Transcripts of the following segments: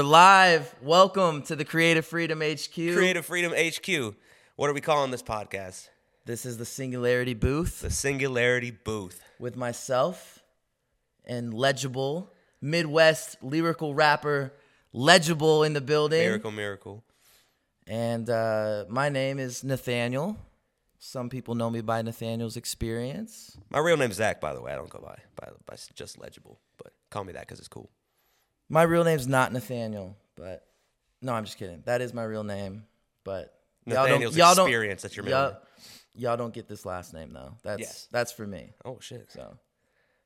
We're live. Welcome to the Creative Freedom HQ. Creative Freedom HQ. What are we calling this podcast? This is the Singularity Booth The Singularity Booth. with myself and Legible, Midwest lyrical rapper, Legible in the building. Miracle, miracle. And uh, my name is Nathaniel. Some people know me by Nathaniel's experience. My real name's Zach, by the way. I don't go by by, by just legible, but call me that because it's cool. My real name's not Nathaniel, but no, I'm just kidding. That is my real name, but Nathaniel's y'all don't, experience, that's your middle y'all, y'all don't get this last name though. That's Yes. that's for me. Oh shit. So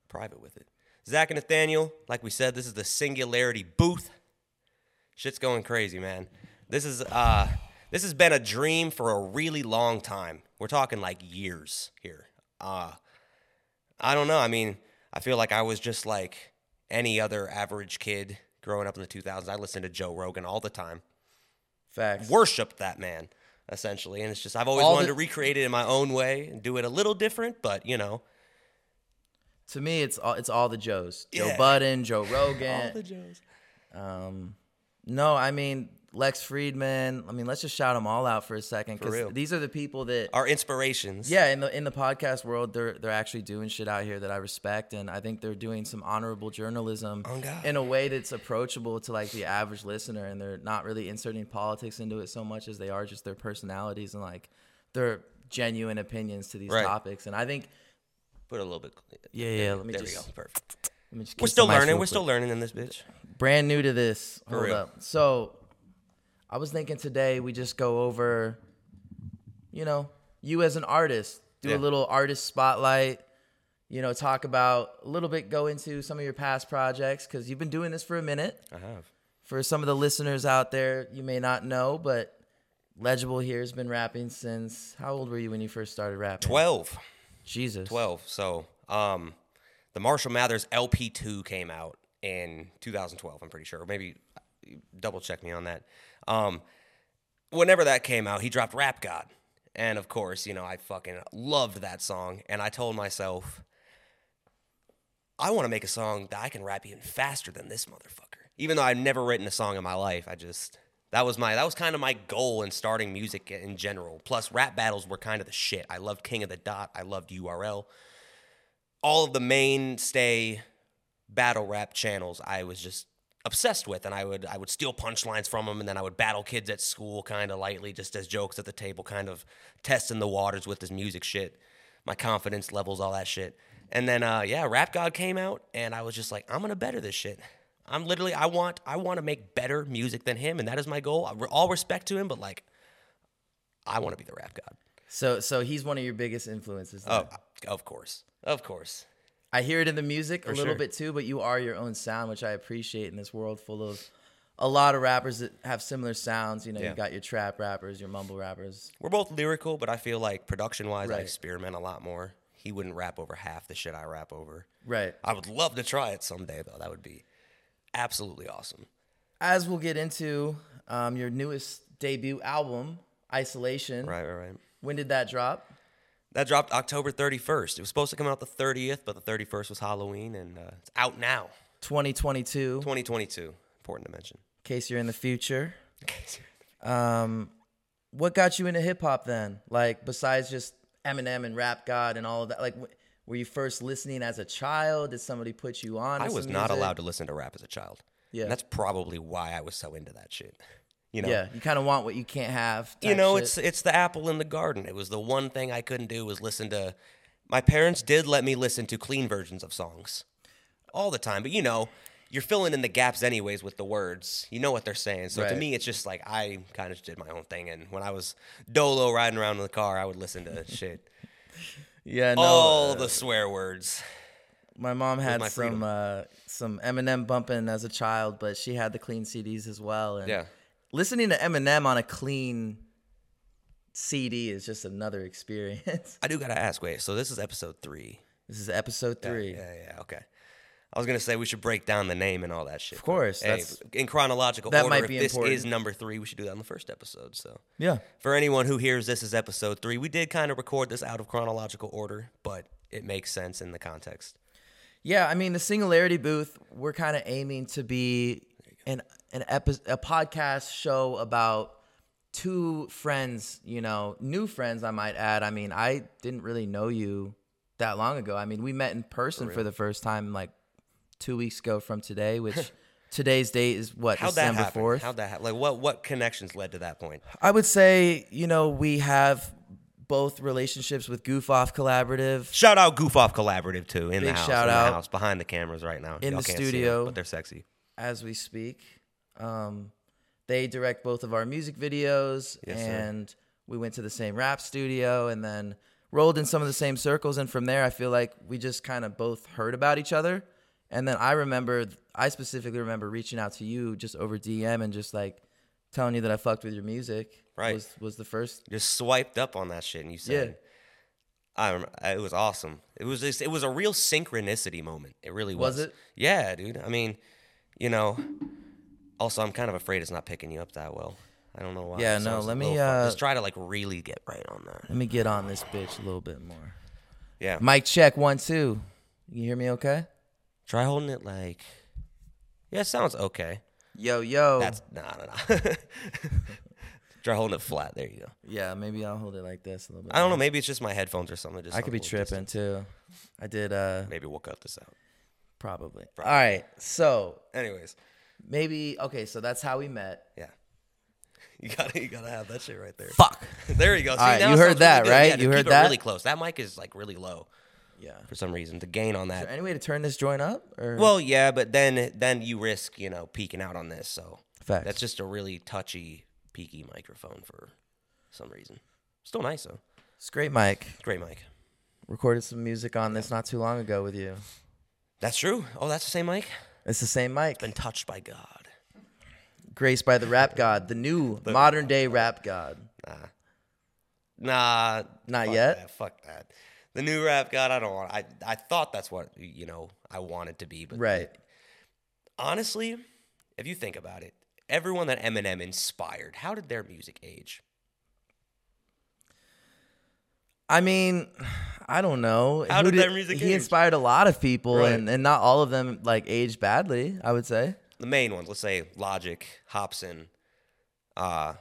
Private with it. Zach and Nathaniel, like we said, this is the Singularity Booth. Shit's going crazy, man. This is uh this has been a dream for a really long time. We're talking like years here. Uh I don't know. I mean, I feel like I was just like any other average kid growing up in the 2000s. I listened to Joe Rogan all the time. facts. Worshipped that man essentially, and it's just I've always All wanted the- to recreate it in my own way and do it a little different, but you know, To me, it's all it's all the Joes. Joe Budden, Joe Rogan. all the Joes. um, no, I mean Lex Fridman. I mean, let's just shout them all out for a second For real. because these are the people that. are inspirations. yeah, in the in the podcast world, they're they're actually doing shit out here that I respect, and I think they're doing some honorable journalism Oh, in a way that's approachable to like the average listener, and they're not really inserting politics into it so much as they are just their personalities and like their genuine opinions to these Right. topics. And I think, Put a little bit. yeah, yeah. Let me There just we go. Perfect. let me just We're still learning. We're quick. still learning in this bitch. brand new to this. For Hold real. up. So, I was thinking today we just go over, you know, you as an artist, do Yeah. a little artist spotlight. You know, talk about a little bit, go into some of your past projects because you've been doing this for a minute. I have. For some of the listeners out there, you may not know, but Legible here has been rapping since how old were you when you first started rapping? 12. Jesus. 12. So, um, the Marshall Mathers LP2 came out in 2012, I'm pretty sure. Or maybe double check me on that. Um, whenever that came out, he dropped Rap God. And of course, you know, I fucking loved that song. And I told myself, I want to make a song that I can rap even faster than this motherfucker. Even though I've never written a song in my life, I just that was my that was kind of my goal in starting music in general. Plus, rap battles were kind of the shit. I loved King of the Dot. I loved URL. All of the mainstay battle rap channels, I was just obsessed with, and I would I would steal punchlines from him and then I would battle kids at school, kind of lightly, just as jokes at the table, kind of testing the waters with this music shit, my confidence levels, all that shit. And then uh, yeah, Rap God came out, and I was just like, I'm gonna better this shit. I'm literally I want I want to make better music than him, and that is my goal. All respect to him, but like, I want to be the Rap God. So, so he's one of your biggest influences. then. Oh, of course, of course. I hear it in the music a little sure. bit too, but you are your own sound, which I appreciate in this world full of a lot of rappers that have similar sounds. You know, Yeah. you got your trap rappers, your mumble rappers. We're both lyrical, but I feel like production wise, I experiment a lot more. He wouldn't rap over half the shit I rap over. Right. I would love to try it someday, though. That would be absolutely awesome. As we'll get into um, your newest debut album, Isolation. Right, right, right. When did that drop? That dropped October 31st. It was supposed to come out the 30th, but the 31st was Halloween, and uh, it's out now. 2022. 2022. Important to mention. In case you're in the future. Um, what got you into hip hop then? Like besides just Eminem and Rap God and all of that, like w- were you first listening as a child? Did somebody put you on? I was not music? allowed to listen to rap as a child. Yeah. And that's probably why I was so into that shit. You know? Yeah, you kind of want what you can't have. you know, shit. it's it's the apple in the garden. It was the one thing I couldn't do was listen to. My parents did let me listen to clean versions of songs all the time, but you know, you're filling in the gaps anyways with the words. You know what they're saying. So to me, it's just like I kind of did my own thing. And when I was dolo riding around in the car, I would listen to shit, yeah. No, all uh, the swear words. my mom had my some uh, some Eminem bumping as a child, but she had the clean CDs as well. And Yeah. Listening to Eminem on a clean CD is just another experience. I do gotta ask. Wait, so this is episode three. this is episode three. Yeah, yeah, yeah okay. I was gonna say we should break down the name and all that shit. Of course, Hey, that's- in chronological that order. might if be this important. is number three, we should do that on the first episode. So yeah. for anyone who hears this is episode three, we did kind of record this out of chronological order, but it makes sense in the context. Yeah, I mean the singularity booth, we're kind of aiming to be an an epi- a podcast show about two friends, you know, new friends I might add. I mean, I didn't really know you that long ago. I mean, we met in person for, the first time like 2 weeks ago from today, which today's date is what How'd that December happen? 4th. How'd that happen? Like, what what connections led to that point? I would say, you know, we have both relationships with Goof Off Collaborative. Shout out Goof Off Collaborative too in the house. shout in the out. house behind the cameras right now. In Y'all the can't see 'em, studio. but they're sexy. as we speak. Um, they direct both of our music videos, Yes, sir. and we went to the same rap studio, and then rolled in some of the same circles. And from there, I feel like we just kind of both heard about each other. And then I remember, I specifically remember reaching out to you just over DM and just like telling you that I fucked with your music. Right. was was the first. Just swiped up on that shit, and you said, Yeah. I rem- it was awesome. It was just, it was a real synchronicity moment. It really was. Was it? Yeah, dude. I mean, you know. Also, I'm kind of afraid it's not picking you up that well. I don't know why. Yeah, no, let me, uh, just try to like really get right on that. Let me get on this bitch a little bit more. Yeah, Mic check one two. You hear me? Okay. try holding it like. Yeah, it sounds okay. Yo yo. That's nah, nah, nah. try holding it flat. There you go. yeah. Maybe I'll hold it like this a little bit. I don't know. Maybe it's just my headphones or something. Just I could be sound a little tripping distant. too. I did uh Maybe we'll cut this out. probably. All right. So, Anyways, maybe okay, so that's how we met. yeah. You gotta, you gotta have that shit right there. Fuck. There you go. See, right, now you it heard sounds that, really good. right? Yeah, You just heard keep it that? really close. That mic is like really low Yeah. for some reason. To gain on Is that. there any way to turn this joint up or Well, yeah, but then then you risk you know peeking out on this. So Facts. that's just a really touchy, peaky microphone for some reason. Still nice though. It's great mic. Great mic. Recorded some music on this not too long ago with you. That's true. Oh, that's the same mic. It's the same mic. Been touched by God. Graced by the rap god, the new modern day rap god. Nah, Nah. Not yet? that, fuck that. The new rap God, I don't want. I I thought that's what you know I wanted to be, but Right. honestly, if you think about it, everyone that Eminem inspired, how did their music age? I mean, I don't know. How Who did their music He age? inspired a lot of people, Right. and, and not all of them like aged badly. I would say. The main ones, let's say Logic, Hopsin, uh,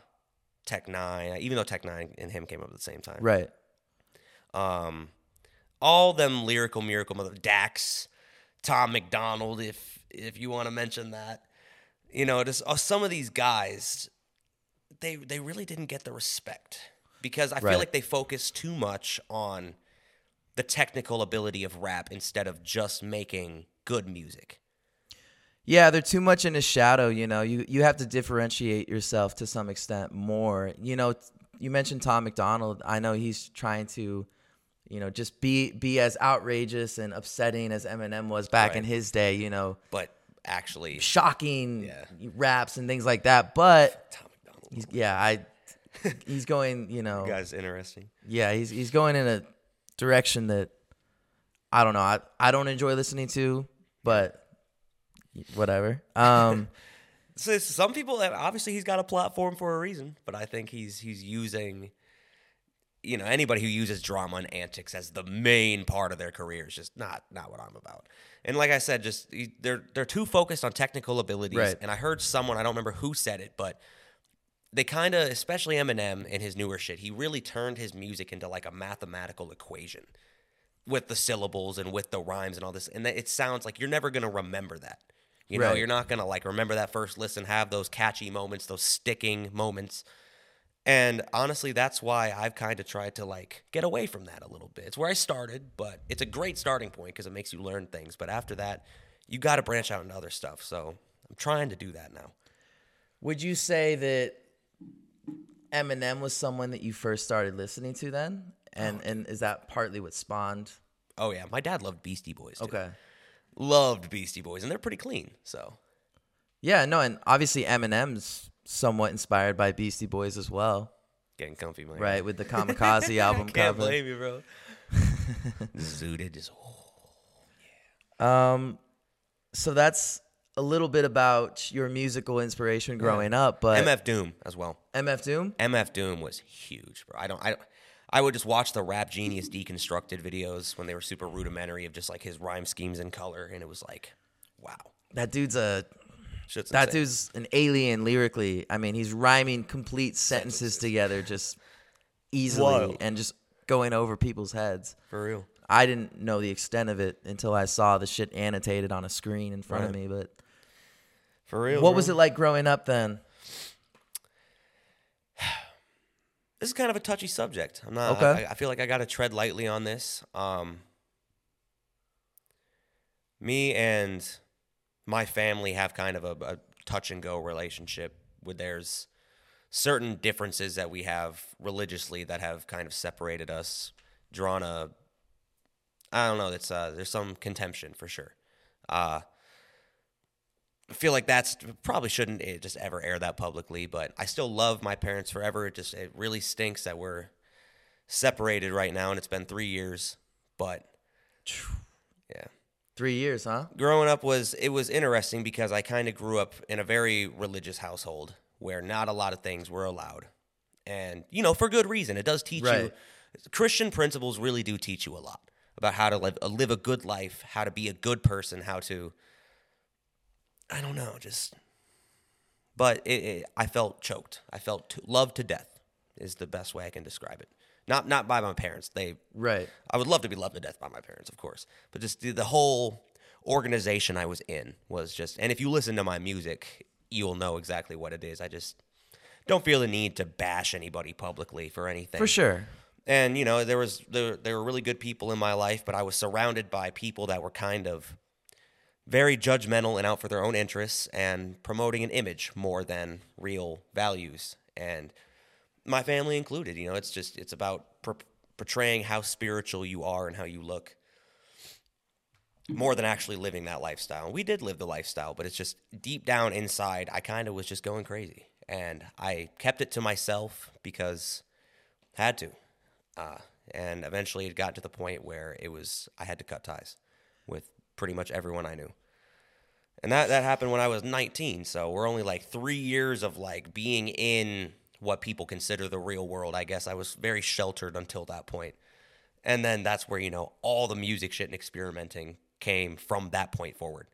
Tech N9ne. Even though Tech N9ne and him came up at the same time, Right. um, all them lyrical miracle mother Dax, Tom MacDonald, if if you want to mention that, you know, just uh, some of these guys, they they really didn't get the respect because I Right. feel like they focus too much on the technical ability of rap instead of just making good music. Yeah, they're too much in the shadow. You know, you you have to differentiate yourself to some extent more. You know, you mentioned Tom MacDonald. I know he's trying to, you know, just be be as outrageous and upsetting as Eminem was back in his day. You know, But actually, shocking Yeah. raps and things like that. But Tom MacDonald, he's, yeah, I he's going. You know, guy's interesting. yeah, he's he's going in a direction that I don't know. I I don't enjoy listening to, but whatever. Um. So some people obviously he's got a platform for a reason, but I think he's he's using you know anybody who uses drama and antics as the main part of their career is just not not what I'm about. And like I said, just they're they're too focused on technical abilities. Right. And I heard someone I don't remember who said it, but they kind of, especially Eminem and his newer shit, he really turned his music into like a mathematical equation with the syllables and with the rhymes and all this. And it sounds like you're never gonna remember that. You know, Right. you're not gonna like remember that first listen, have those catchy moments, those sticking moments. And honestly, that's why I've kind of tried to like get away from that a little bit. It's where I started, but it's a great starting point because it makes you learn things. But after that, you got to branch out into other stuff. So I'm trying to do that now. Would you say that Eminem was someone that you first started listening to then? And and is that partly what spawned? Oh yeah, my dad loved Beastie Boys. Too. Okay. loved Beastie Boys, and they're pretty clean. So Yeah, no, and obviously Eminem's somewhat inspired by Beastie Boys as well, getting comfy, man. right? With the Kamikaze album Can't cover. blame you, bro. Zooted just. Um, so that's a little bit about your musical inspiration growing up, but MF Doom as well. MF Doom. MF Doom was huge, bro. I don't, I don't, I would just watch the Rap Genius deconstructed videos when they were super rudimentary of just like his rhyme schemes and color, and it was like, wow. That dude's a Shit's That insane. dude's an alien lyrically. I mean, he's rhyming complete sentences, together just easily Wild. and just going over people's heads. for real. I didn't know the extent of it until I saw the shit annotated on a screen in front of me. But For real. what bro. was it like growing up then? this is kind of a touchy subject. I'm not. Okay. I, I feel like I got to tread lightly on this. Um, me and my family have kind of a, a touch and go relationship. Where there's certain differences that we have religiously that have kind of separated us, drawn a. I don't know. That's uh, there's some contention for sure. Uh, feel like that's probably shouldn't eh, just ever air that publicly, but I still love my parents forever. It just it really stinks that we're separated right now, and it's been three years. But yeah, Three years, huh? growing up was it was interesting because I kind of grew up in a very religious household where not a lot of things were allowed, and you know for good reason. It does teach you Christian principles really do teach you a lot about how to live live a good life, how to be a good person, how to I don't know, just but it, it, I felt choked. I felt to, loved to death is the best way I can describe it. Not not by my parents. They Right. I would love to be loved to death by my parents, of course. But just the, the whole organization I was in was just, and if you listen to my music, you'll know exactly what it is. I just don't feel the need to bash anybody publicly for anything. For sure. And you know, there was there, there were really good people in my life, but I was surrounded by people that were kind of very judgmental and out for their own interests and promoting an image more than real values. And my family included, you know, it's just it's about per- portraying how spiritual you are and how you look more than actually living that lifestyle. We did live the lifestyle, but it's just deep down inside, I kind of was just going crazy. And I kept it to myself because I had to. Uh, and eventually it got to the point where it was, I had to cut ties with pretty much everyone I knew. And that, that happened when I was 19. So we're only like three years of like being in what people consider the real world. I guess I was very sheltered until that point. And then that's where, you know, all the music shit and experimenting came from that point forward.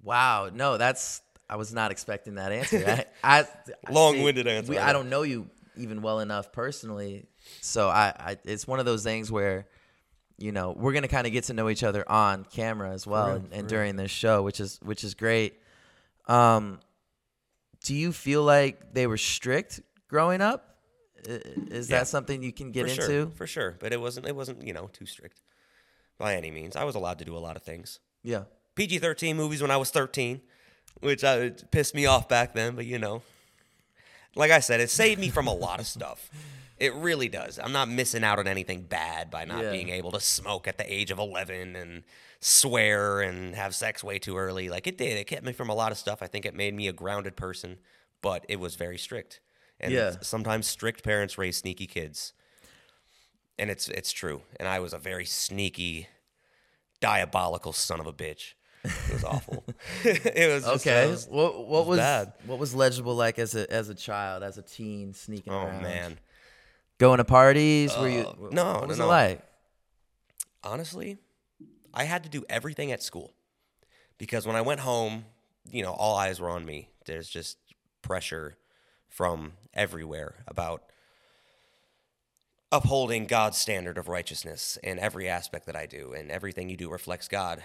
Wow. No, that's I was not expecting that answer. I, I Long-winded answer, we- I I don't know you even well enough personally, so I, I it's one of those things where, you know, we're gonna kind of get to know each other on camera as well, and, and during this show, which is which is great. Um, do you feel like they were strict growing up? Is Yeah. that something you can get for into? Sure, for sure. But it wasn't, it wasn't, you know, too strict by any means. I was allowed to do a lot of things. Yeah. PG 13 movies when I was 13, which uh, pissed me off back then, but you know. Like I said, it saved me from a lot of stuff. It really does. I'm not missing out on anything bad by not Yeah. being able to smoke at the age of 11 and swear and have sex way too early. Like it did. It kept me from a lot of stuff. I think it made me a grounded person, but it was very strict. And Yeah. sometimes strict parents raise sneaky kids. And it's it's true. And I was a very sneaky, diabolical son of a bitch. It was awful. it was just, Okay. was- what what was bad. what was legible like as a as a child, as a teen, sneaking around? oh around? man. Going to parties? Were you? Uh, no, What no, was no. it like? honestly, I had to do everything at school because when I went home, you know, all eyes were on me. There's just pressure from everywhere about upholding God's standard of righteousness in every aspect that I do, and everything you do reflects God.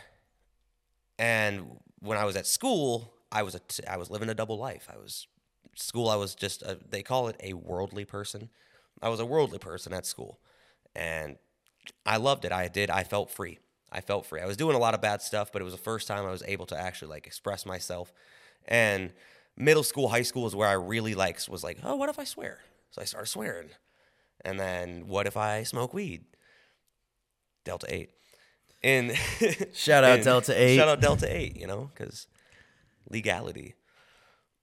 And when I was at school, I was a t- I was living a double life. I was school. I was just a, they call it a worldly person. I was a worldly person at school, and I loved it. I did. I felt free. I felt free. I was doing a lot of bad stuff, but it was the first time I was able to actually like express myself. And middle school, high school is where I really like was like, oh, what if I swear? So I started swearing. And then what if I smoke weed? Delta eight. And Shout out and- Delta 8. Shout out Delta eight. You know, because legality.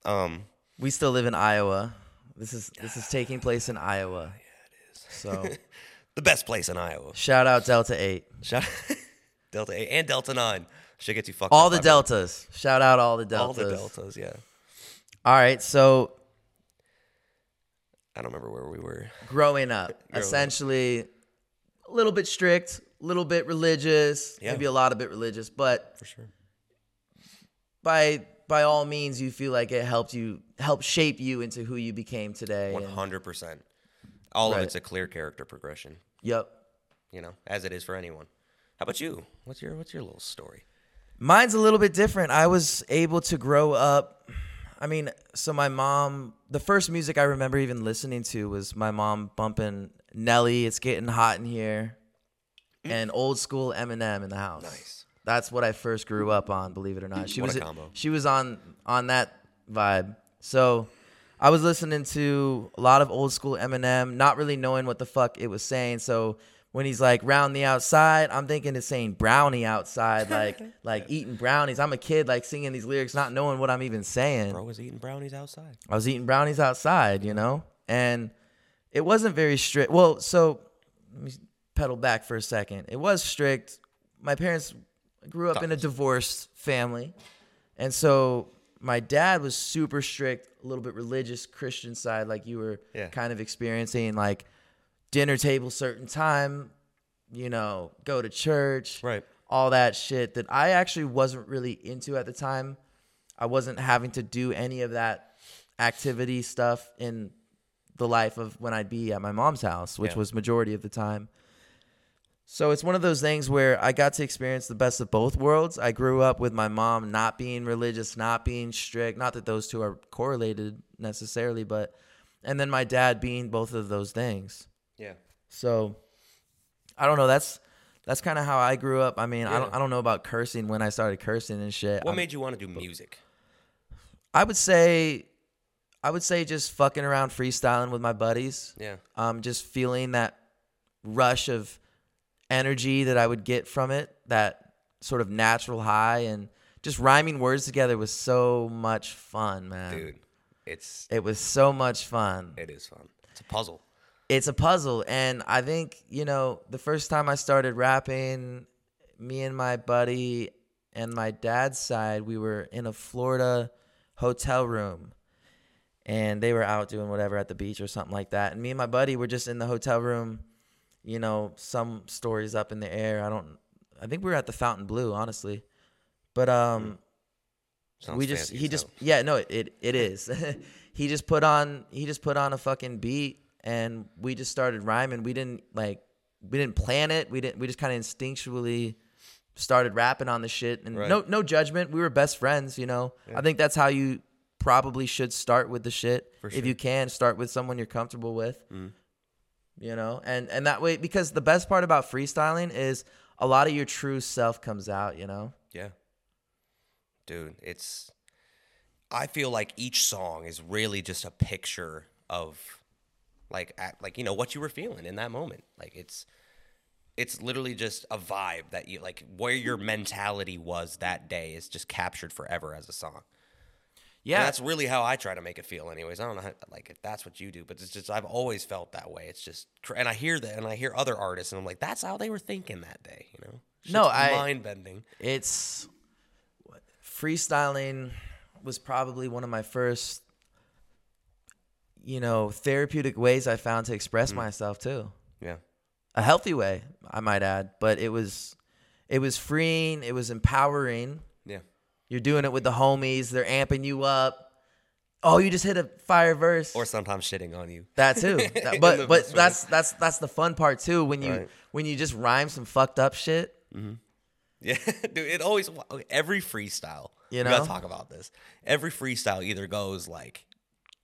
Um. We still live in Iowa. This is this is taking place in Iowa. Yeah, it is. So The best place in Iowa. shout out Delta Eight. Shout Delta 8 and Delta 9. Should get you fucked All up the deltas. Shout out all the both. All deltas. the deltas, yeah. All right. So I don't remember where we were. growing up, up. essentially a little bit strict, a little bit religious, Yeah. maybe a lot of bit religious, but For sure. by by all means you feel like it helped you help shape you into who you became today. Hundred percent. All of it's a clear character progression. Yep. You know, as it is for anyone. How about you? What's your What's your little story? Mine's a little bit different. I was able to grow up. I mean, so my mom, the first music I remember even listening to was my mom bumping Nelly, It's Getting Hot in Here, and old school Eminem in the house. Nice. That's what I first grew up on, believe it or not. She What was she was on on that vibe. So I was listening to a lot of old school Eminem, not really knowing what the fuck it was saying. So when he's like round the outside, I'm thinking it's saying brownie outside, like like eating brownies. I'm a kid like singing these lyrics, not knowing what I'm even saying. Bro was eating brownies outside. I was eating brownies outside, you know? And it wasn't very strict. Well, so let me pedal back for a second. It was strict. My parents grew up in a divorced family. And so my dad was super strict, a little bit religious, Christian side, like you were Yeah. kind of experiencing, like dinner table certain time, you know, go to church Right. all that shit that I actually wasn't really into at the time. I wasn't having to do any of that activity stuff in the life of when I'd be at my mom's house, which Yeah. was majority of the time. So it's one of those things where I got to experience the best of both worlds. I grew up with my mom not being religious, not being strict, not that those two are correlated necessarily, but and then my dad being both of those things. Yeah. So I don't know. That's that's kind of how I grew up. I mean, I don't I don't know about cursing when I started cursing and shit. What I'm- made you want to do music? I would say I would say just fucking around freestyling with my buddies. Yeah. Um just feeling that rush of energy that I would get from it, that sort of natural high and just rhyming words together was so much fun, man. Dude, it's It was so much fun. it is fun. It's a puzzle. it's a puzzle and i think you know the first time i started rapping me and my buddy and my dad's side we were in a florida hotel room and they were out doing whatever at the beach or something like that and me and my buddy were just in the hotel room you know some stories up in the air. I don't i think we were at the Fontainebleau honestly. But um Sounds we just he just yeah no it it, it is. He just put on he just put on a fucking beat and we just started rhyming. We didn't like we didn't plan it. We didn't we just kind of instinctually started rapping on the shit. And Right. no no judgment. We were best friends you know? I think that's how you probably should start with the shit. For if you can start with someone you're comfortable with. Mhm. You know and and that way because the best part about freestyling is a lot of your true self comes out you know Yeah. Dude, it's I feel like each song is really just a picture of like at, like you know what you were feeling in that moment. Like it's it's literally just a vibe that you like where your mentality was that day is just captured forever as a song. Yeah And that's really how I try to make it feel anyways. I don't know how, like if that's what you do, but it's just I've always felt that way. It's just and I hear that and I hear other artists and I'm like that's how they were thinking that day, you know? No, I- mind bending. it's freestyling was probably one of my first you know therapeutic ways i found to express mm. myself too Yeah. a healthy way i might add but it was it was freeing it was empowering. You're doing it with the homies they're amping you up oh you just hit a fire verse Or sometimes shitting on you. that too That- but but that's that's that's the fun part too when you Right. when you just rhyme some fucked up shit mm-hmm. Yeah, dude. It always every freestyle. You we gotta talk about this. Every freestyle either goes like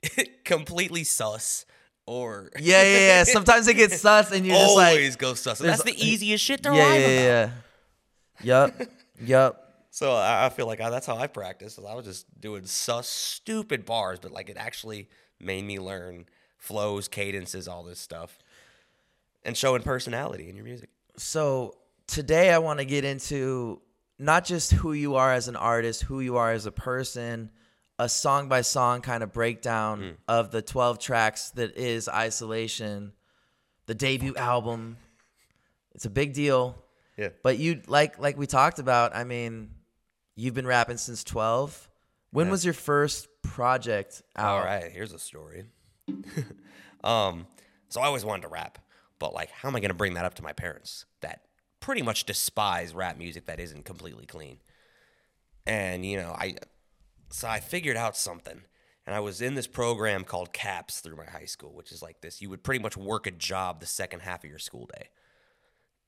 completely sus or yeah yeah yeah sometimes it gets sus and you're just like always goes sus. That's the easiest shit to yeah, rhyme yeah, about. yeah, yeah. Yup, yup. So I, I feel like I, that's how I practice. Is I was just doing sus, stupid bars, but like it actually made me learn flows, cadences, all this stuff, and showing personality in your music. So today I want to get into not just who you are as an artist, who you are as a person, a song by song kind of breakdown Mm. of the 12 tracks that is Isolation, the debut album. It's a big deal. Yeah. But you like like we talked about, I mean, you've been rapping since 12. When Yeah. was your first project out? All right, here's a story. um, so I always wanted to rap, but like, how am I going to bring that up to my parents that pretty much despise rap music that isn't completely clean? And you know, I so I figured out something. And I was in this program called CAPS through my high school, which is like this. You would pretty much work a job the second half of your school day.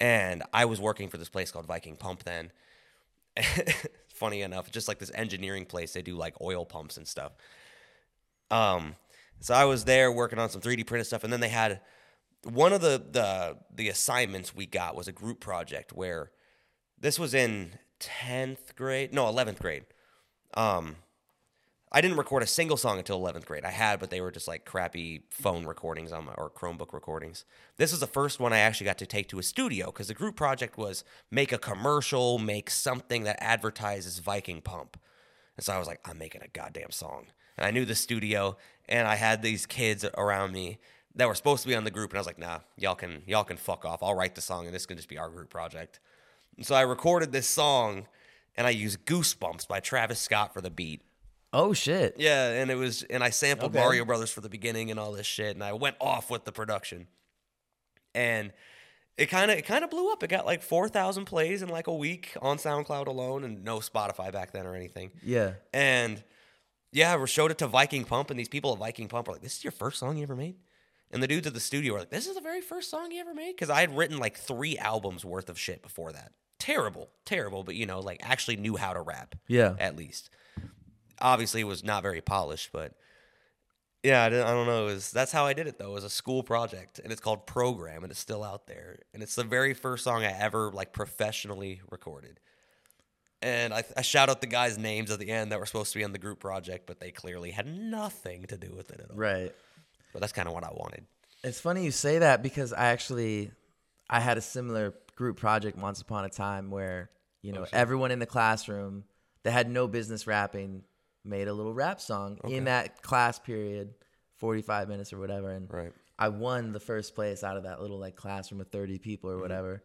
And I was working for this place called Viking Pump then. Funny enough, just like this engineering place, they do like oil pumps and stuff. Um, so I was there working on some 3D printed stuff, and then they had one of the the the assignments we got was a group project where this was in 10th grade, no, 11th grade. Um, I didn't record a single song until 11th grade. I had, but they were just like crappy phone recordings on my or Chromebook recordings. This was the first one I actually got to take to a studio because the group project was make a commercial, make something that advertises Viking Pump. And so I was like, I'm making a goddamn song. And I knew the studio, and I had these kids around me that were supposed to be on the group, and I was like, Nah, y'all can y'all can fuck off. I'll write the song, and this can just be our group project. And so I recorded this song, and I used Goosebumps by Travis Scott for the beat. Oh shit. Yeah, and it was, and I sampled Okay. Mario Brothers for the beginning and all this shit, and I went off with the production, and it kind of, it kind of blew up. It got like four thousand plays in like a week on SoundCloud alone, and no Spotify back then or anything. Yeah. And yeah, we showed it to Viking Pump, and these people at Viking Pump were like, "This is your first song you ever made?" And the dudes at the studio were like, "This is the very first song you ever made?" Because I had written like three albums worth of shit before that. Terrible, terrible, but you know, like actually knew how to rap. Yeah. at least. Obviously, it was not very polished, but yeah, I, I don't know. It was, that's how I did it though. It was a school project, and it's called Program, and it's still out there. And it's the very first song I ever like professionally recorded. And I, I shout out the guys' names at the end that were supposed to be on the group project, but they clearly had nothing to do with it at all. Right. But that's kind of what I wanted. It's funny you say that because I actually I had a similar group project once upon a time where, you oh, know, everyone in the classroom that had no business rapping made a little rap song in that class period, 45 minutes or whatever and Right. I won the first place out of that little like classroom of 30 people or Mm-hmm. whatever.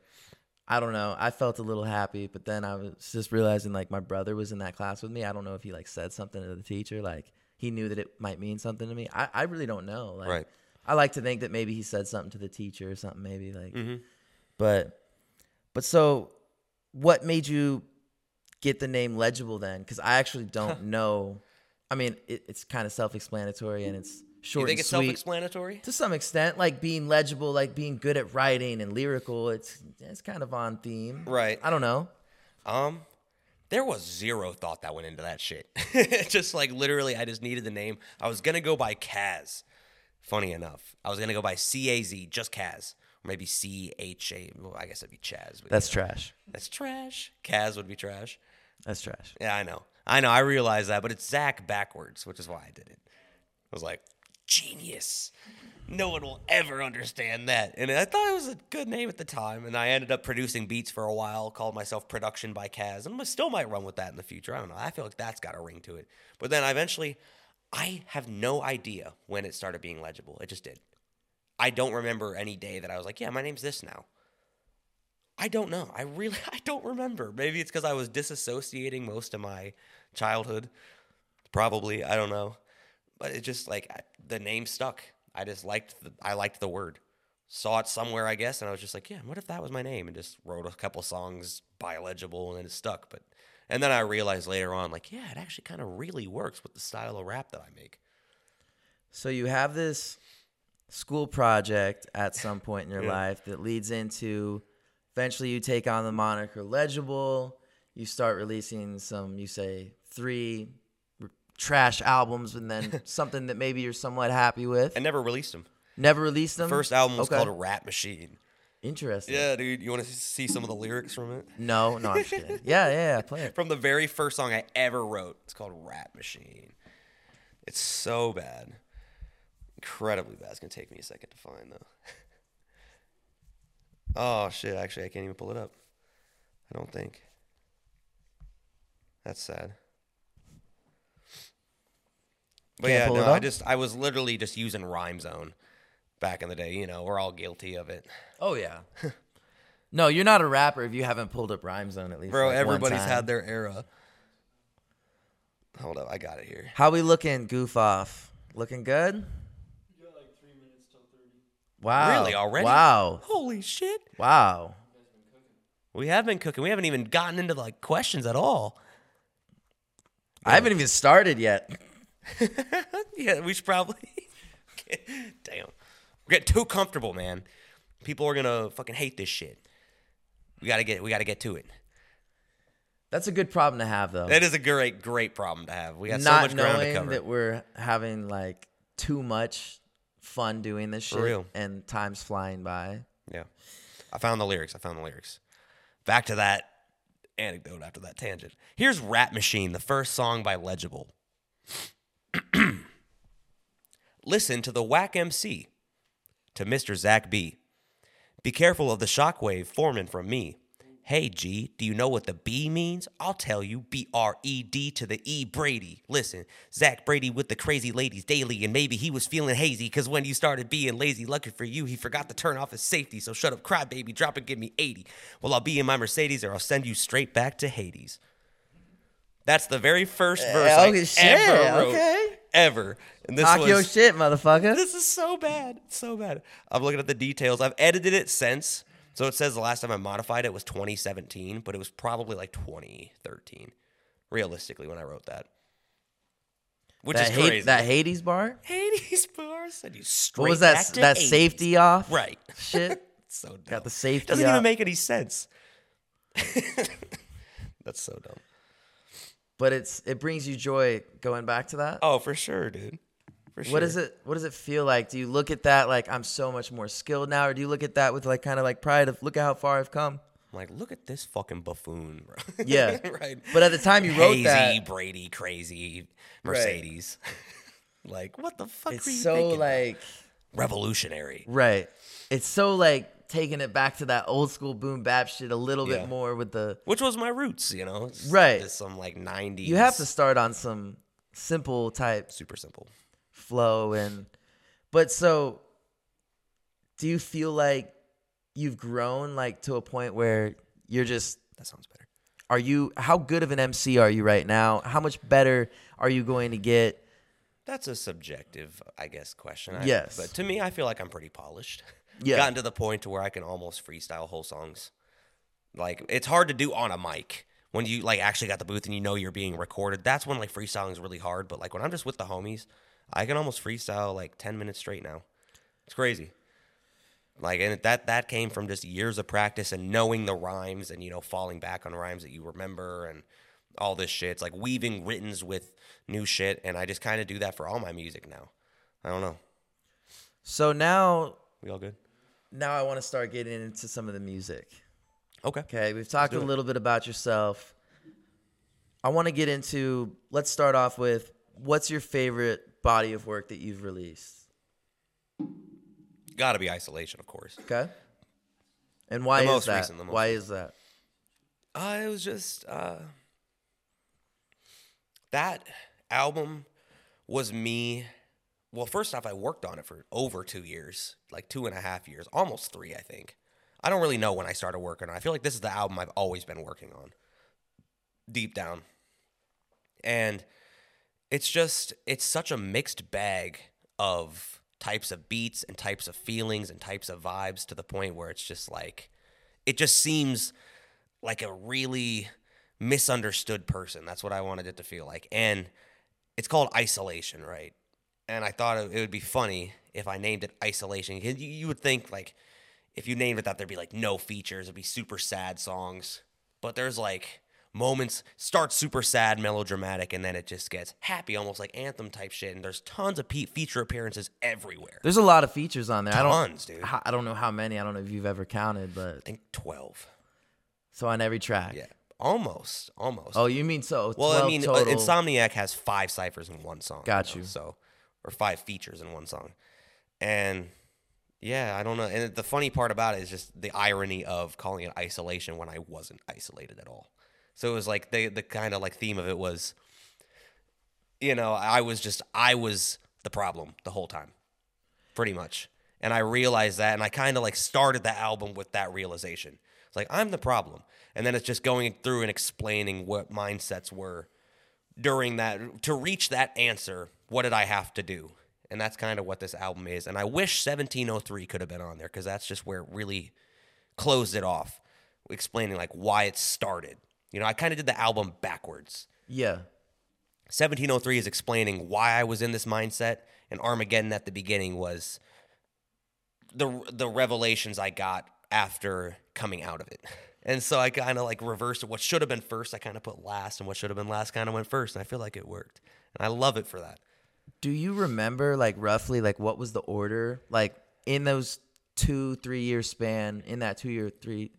I don't know. I felt a little happy, but then I was just realizing like my brother was in that class with me. I don't know if he like said something to the teacher, like he knew that it might mean something to me. I, I really don't know. Like Right. I like to think that maybe he said something to the teacher or something, maybe like Mm-hmm. but but so what made you get the name legible then? Because I actually don't know. I mean, it, it's kind of self-explanatory and it's short You think it's sweet self-explanatory? to some extent, like being legible, like being good at writing and lyrical. It's it's kind of on theme, Right. I don't know. Um, there was zero thought that went into that shit. just like literally, I just needed the name. I was gonna go by Kaz. Funny enough, I was gonna go by C A Z, just Kaz, or maybe C H A. Well, I guess it'd be Chaz. That's you know, trash. that's trash. Kaz would be trash. That's trash. Yeah, I know. I know. I realize that, but it's Zach backwards, which is why I did it. I was like, genius. No one will ever understand that. And I thought it was a good name at the time. And I ended up producing beats for a while, called myself Production by Kaz. And I still might run with that in the future. I don't know. I feel like that's got a ring to it. But then eventually, I have no idea when it started being legible. It just did. I don't remember any day that I was like, yeah, my name's this now. I don't know. I really I don't remember. Maybe it's because I was disassociating most of my childhood. Probably I don't know, but it just like I, the name stuck. I just liked the, I liked the word. Saw it somewhere I guess, and I was just like, yeah. What if that was my name? And just wrote a couple songs by legible, and then it stuck. But and then I realized later on, like, yeah, it actually kind of really works with the style of rap that I make. So you have this school project at some point in your Yeah. life that leads into eventually you take on the moniker legible. You start releasing some, you say three r- trash albums, and then something that maybe you're somewhat happy with. I never released them. Never released them. First album was Okay. called Rap Machine. Interesting. Yeah, dude. You want to see some of the lyrics from it? No, no, I'm just kidding. Yeah, yeah, yeah. Play it. from the very first song I ever wrote. It's called Rap Machine. It's so bad. Incredibly bad. It's going to take me a second to find, though. oh, shit. Actually, I can't even pull it up. I don't think. That's sad. But Can't yeah, no, I just I was literally just using Rhyme Zone back in the day. You know, we're all guilty of it, Oh yeah. no, you're not a rapper if you haven't pulled up Rhyme Zone at least. bro. like, everybody's had their era. Hold up, I got it here. How we looking, goof off? Looking good? You got like three minutes till 30. Wow. Really, already? Wow. Holy shit. Wow. We have been cooking. We haven't even gotten into like questions at all. I haven't even started yet. Yeah, we should probably. Damn, we're getting too comfortable, man. People are gonna fucking hate this shit. We gotta get. We gotta get to it. That's a good problem to have, though. That is a great, great problem to have. We got so Not much ground to knowing cover. that we're having like too much fun doing this shit, real. and time's flying by. Yeah. I found the lyrics. I found the lyrics. Back to that anecdote after that tangent. Here's Rap Machine, the first song by Legible. Listen to the whack MC, to Mr. Zach B. Be careful of the shockwave forming from me. Hey G, do you know what the B means? I'll tell you. B R E D to the E Brady. Listen, Zach Brady with the crazy ladies daily, and maybe he was feeling hazy because when you started being lazy, lucky for you, he forgot to turn off his safety. So shut up, cry baby, drop it, give me 80. Well, I'll be in my Mercedes or I'll send you straight back to Hades. That's the very first eh, verse I okay, shit, ever wrote. okay. Ever. And this Talk was, your shit, motherfucker. this is so bad. It's so bad. I'm looking at the details. I've edited it since. So it says the last time I modified it was 2017, but it was probably like 2013, realistically, when I wrote that. Which that, is crazy. that Hades bar. Hades bar said you straight What was that? That safety off. Right. Shit. so dumb. Got the safety. Off. Doesn't up. even make any sense. That's so dumb. But it's it brings you joy going back to that. Oh, for sure, dude. For sure. What does it What does it feel like? Do you look at that like I'm so much more skilled now, or do you look at that with like kind of like pride of look at how far I've come? I'm like, look at this fucking buffoon, bro. Yeah. right. But at the time you wrote Hazy, that, Brady, crazy, Mercedes. like, what the fuck it's were you so thinking? like revolutionary. right. It's so like taking it back to that old school boom bap shit a little Yeah. bit more with the. Which was my roots, you know? It's Right. just some like 90s. You have to start on some simple type Super simple. Flow and but so do you feel like you've grown like to a point where you're just That sounds better. are you how good of an MC are you right now? How much better are you going to get? That's a subjective, I guess, question. I- Yes. But to me, I feel like I'm pretty polished. Yeah. Gotten to the point to where I can almost freestyle whole songs. Like, it's hard to do on a mic. When you like actually got the booth and you know you're being recorded, that's when like freestyling is really hard. But like when I'm just with the homies, I can almost freestyle like ten minutes straight now. It's crazy. Like and that that came from just years of practice and knowing the rhymes and you know falling back on rhymes that you remember and all this shit. It's like weaving writtens with new shit and I just kind of do that for all my music now. I don't know. So now We all good? now I want to start getting into some of the music. Okay. Okay, we've talked a it. little bit about yourself. I want to get into let's start off with what's your favorite body of work that you've released? Got to be isolation, of course. Okay? And why The is most that? recent, the most why is that? Uh, it was just uh, that album was me. Well, first off, I worked on it for over two years, like two and a half years, almost three, I think. I don't really know when I started working on. it. I feel like this is the album I've always been working on, deep down, and it's just it's such a mixed bag of types of beats and types of feelings and types of vibes to the point where it's just like it just seems like a really misunderstood person. That's what I wanted it to feel like. And it's called isolation, right? And I thought it would be funny if I named it isolation. you would think like if you named it that there'd be like no features, it'd be super sad songs. But there's like moments start super sad, melodramatic, and then it just gets happy, almost like anthem type shit. And there's tons of pe- feature appearances everywhere. There's a lot of features on there. I Tons, don't dude. I don't know how many. I don't know if you've ever counted, but I think twelve. so on every track. Yeah, almost, almost. Oh, you mean so? Well, I mean, uh, total. Insomniac has five ciphers in one song. Got you. So, or five features in one song, and yeah, I don't know. And the funny part about it is just the irony of calling it isolation when I wasn't isolated at all. So it was like the the kind of like theme of it was, you know, I was just I was the problem the whole time, pretty much. And I realized that, and I kind of like started the album with that realization. It's like I'm the problem, and then it's just going through and explaining what mindsets were during that to reach that answer. What did I have to do? And that's kind of what this album is. And I wish 1703 could have been on there because that's just where it really closed it off, explaining like why it started. You know, I kind of did the album backwards. yeah. 1703 is explaining why I was in this mindset, and Armageddon at the beginning was the the revelations I got after coming out of it. And so I kind of like reversed. What should have been first, I kind of put last, and what should have been last kind of went first. And I feel like it worked. And I love it for that. Do you remember like roughly like what was the order like in those two three year span in that two year three?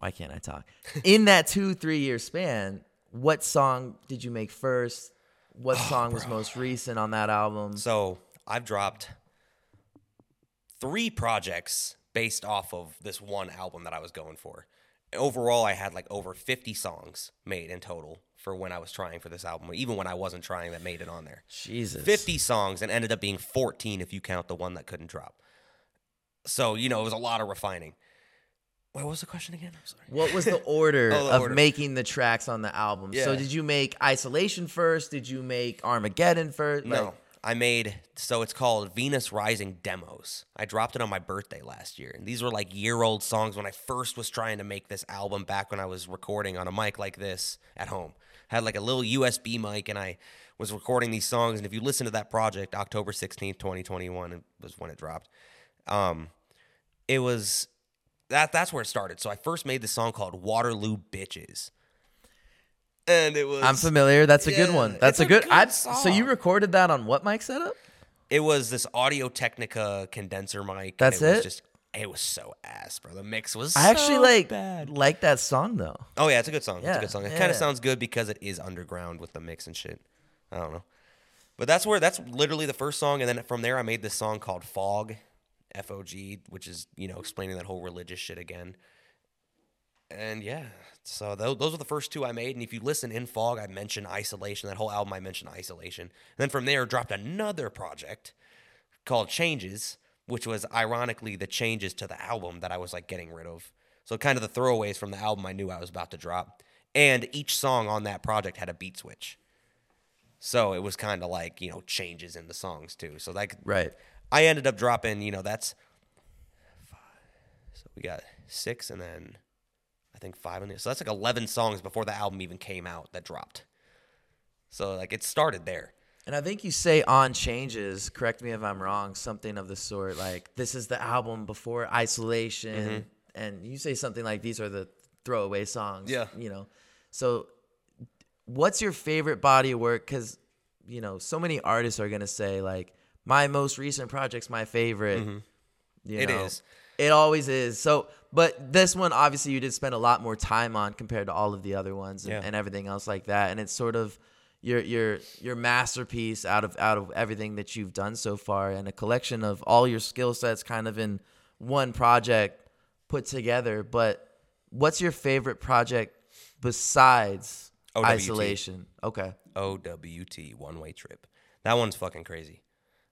Why can't I talk? in that two three year span, what song did you make first? What oh, song was most recent on that album? So I've dropped three projects based off of this one album that I was going for. Overall, I had like over 50 songs made in total for when I was trying for this album, even when I wasn't trying, that made it on there. Jesus, 50 songs and ended up being 14 if you count the one that couldn't drop. So, you know, it was a lot of refining. Wait, what was the question again? I'm sorry. What was the order Oh, the of order. making the tracks on the album? So did you make Isolation first? Did you make Armageddon first? No, Like, I made so it's called Venus Rising Demos. I dropped it on my birthday last year, and these were like year old songs when I first was trying to make this album back when I was recording on a mic like this at home. had like a little USB mic, and I was recording these songs. And if you listen to that project, October sixteenth, twenty twenty one was when it dropped. Um, it was that that's where it started. So I first made this song called Waterloo Bitches. And it was I'm familiar. That's a good one. That's a a good. good I, so you recorded that on what mic setup? It was this Audio Technica condenser mic. and That's it? Was it? just it was so ass, bro. The mix was. I actually like bad. like that song though. Oh yeah, it's a good song. it's a good song. It yeah, kind of sounds good because it is underground with the mix and shit. I don't know, but that's where that's literally the first song, and then from there I made this song called Fog, F O G, which is you know explaining that whole religious shit again. And yeah, so tho- those were the first two I made. And if you listen in Fog, I mentioned Isolation. That whole album I mentioned Isolation. And then from there, dropped another project called Changes, which was ironically the changes to the album that I was like getting rid of. So kind of the throwaways from the album I knew I was about to drop. And each song on that project had a beat switch. So it was kind of like, you know, changes in the songs too. So like Right. I ended up dropping, you know, that's five. So we got six and then I think five in there. So that's like 11 songs before the album even came out that dropped. So like it started there. And I think you say on changes, correct me if I'm wrong, something of the sort like this is the album before isolation Mm-hmm. and you say something like these are the throwaway songs. Yeah. You know. So what's your favorite body of work? Cause, you know, so many artists are gonna say like my most recent project's my favorite. You Mm-hmm. It know? is. It always is. So, but this one obviously you did spend a lot more time on compared to all of the other ones and, Yeah. and everything else like that. And it's sort of your your your masterpiece out of out of everything that you've done so far, and a collection of all your skill sets kind of in one project put together. But what's your favorite project besides OWT. isolation? Okay. OWT one way trip. That one's fucking crazy.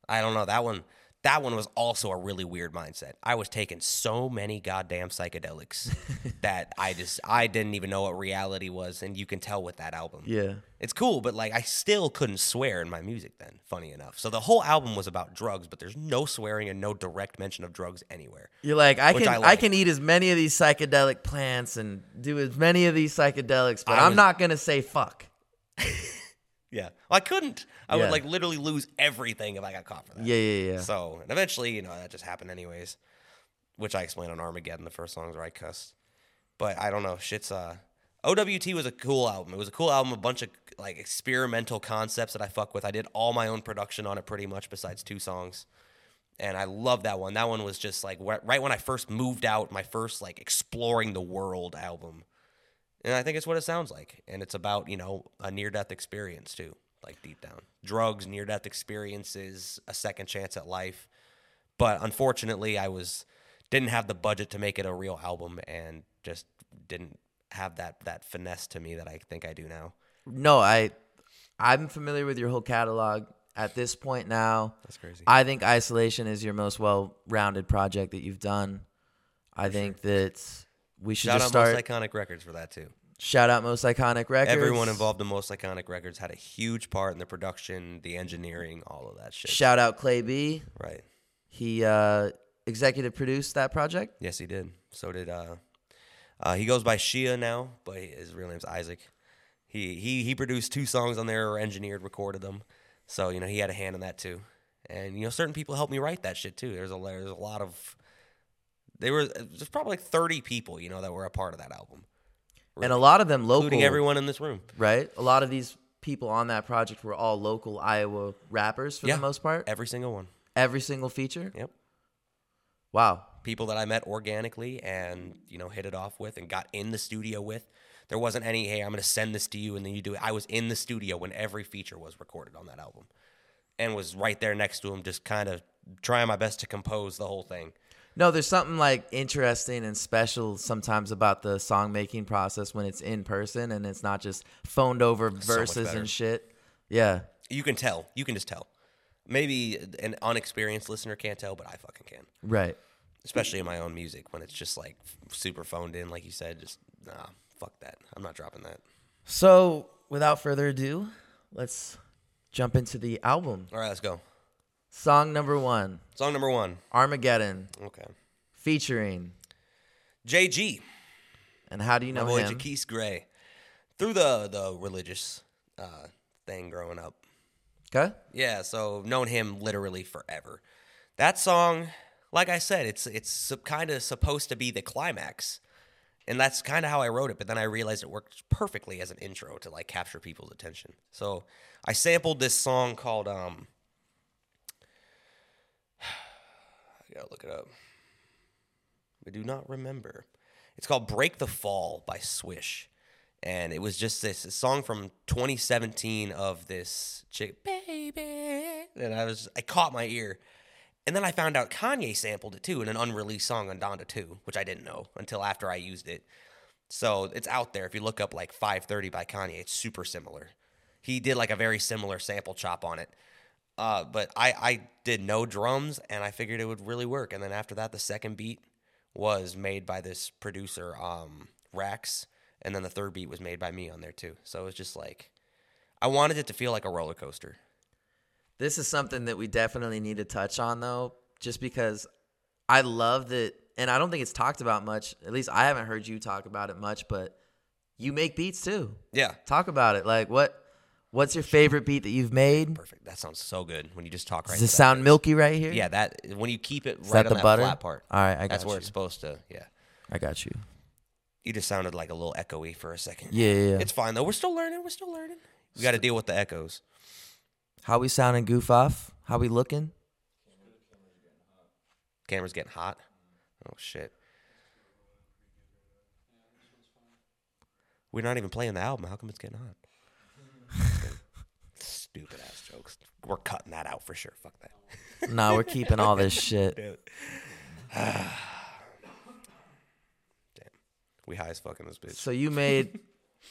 I don't know. That one that one was also a really weird mindset. I was taking so many goddamn psychedelics that I just I didn't even know what reality was, and you can tell with that album. Yeah. It's cool, but like I still couldn't swear in my music then, funny enough. So the whole album was about drugs, but there's no swearing and no direct mention of drugs anywhere. You're like, I can I I, can eat as many of these psychedelic plants and do as many of these psychedelics, but I I'm was- not gonna say fuck. Yeah. I couldn't. I Yeah. would like literally lose everything if I got caught for that. Yeah, yeah, yeah. So, and eventually, you know, that just happened anyways, which I explained on Armageddon, the first songs where I cussed. But I don't know, shit's uh OWT was a cool album. It was a cool album, a bunch of like experimental concepts that I fuck with. I did all my own production on it pretty much besides two songs. And I love that one. That one was just like right when I first moved out, my first like exploring the world album. And I think it's what it sounds like. And it's about, you know, a near death experience too, like deep down. Drugs, near death experiences, a second chance at life. But unfortunately, I was didn't have the budget to make it a real album and just didn't have that that finesse to me that I think I do now. No, I I'm familiar with your whole catalog at this point now. That's crazy. I think Isolation is your most well-rounded project that you've done. I think that we should Shout just out start Most Iconic Records for that too. Shout out most iconic records. Everyone involved in Most Iconic Records had a huge part in the production, the engineering, all of that shit. Shout out Clay B. right. He uh executive produced that project. Yes, he did. So did uh, uh he goes by Shia now, but his real name's Isaac. He he he produced two songs on there, or engineered, recorded them. So you know he had a hand in that too. And you know certain people helped me write that shit too. There's a there's a lot of there were there's probably like 30 people you know that were a part of that album, And a lot of them local, including everyone in this room. right? A lot of these people on that project were all local Iowa rappers for Yeah. the most part. Every single one. Every single feature. Yep. Wow. people that I met organically and you know hit it off with and got in the studio with. There wasn't any hey I'm going to send this to you and then you do it. I was in the studio when every feature was recorded on that album, and was right there next to him, just kind of trying my best to compose the whole thing. No, there's something like interesting and special sometimes about the song making process when it's in person and it's not just phoned over much verses and shit. Yeah. You can tell. You can just tell. Maybe an unexperienced listener can't tell, but I fucking can. Right. Especially in my own music when it's just like super phoned in, like you said. Just nah, fuck that. I'm not dropping that. So, without further ado, let's jump into the album. All right, let's go. Song number one Song number one. Armageddon, Okay. featuring. JG. And how do you my know boy him? Jaquise Gray. Through the the religious uh, thing growing up. Okay. Yeah, so known him literally forever. That song, like I said, it's it's kind of supposed to be the climax. And that's kind of how I wrote it, but then I realized it worked perfectly as an intro to like capture people's attention. So I sampled this song called um I gotta look it up. I do not remember. It's called Break the Fall by Swish. And it was just this song from 2017 of this chick, baby. And I was, I caught my ear. And then I found out Kanye sampled it too in an unreleased song on Donda 2, which I didn't know until after I used it. So it's out there. If you look up like 530 by Kanye, it's super similar. He did like a very similar sample chop on it. Uh, but I, I did no drums and I figured it would really work. And then after that, the second beat was made by this producer, um, Rax. And then the third beat was made by me on there too. So it was just like, I wanted it to feel like a roller coaster. This is something that we definitely need to touch on, though, just because I love that, and I don't think it's talked about much. At least I haven't heard you talk about it much, but you make beats too. Yeah. Talk about it. Like, what? What's your favorite beat that you've made? Perfect. That sounds so good when you just talk right Does it sound milky right here? Yeah, that when you keep it Is right that on the that butter? flat part. All right, I got That's where it's supposed to. Yeah. I got you. You just sounded like a little echoey for a second. Yeah, yeah, yeah. It's fine though. We're still learning. We're still learning. We got to deal with the echoes. How we sounding, goof off? How we looking? Camera's getting hot. Oh shit. We're not even playing the album. How come it's getting hot? Stupid ass jokes. We're cutting that out for sure. Fuck that. nah, we're keeping all this shit. Damn. We high as fucking this bitch. So you made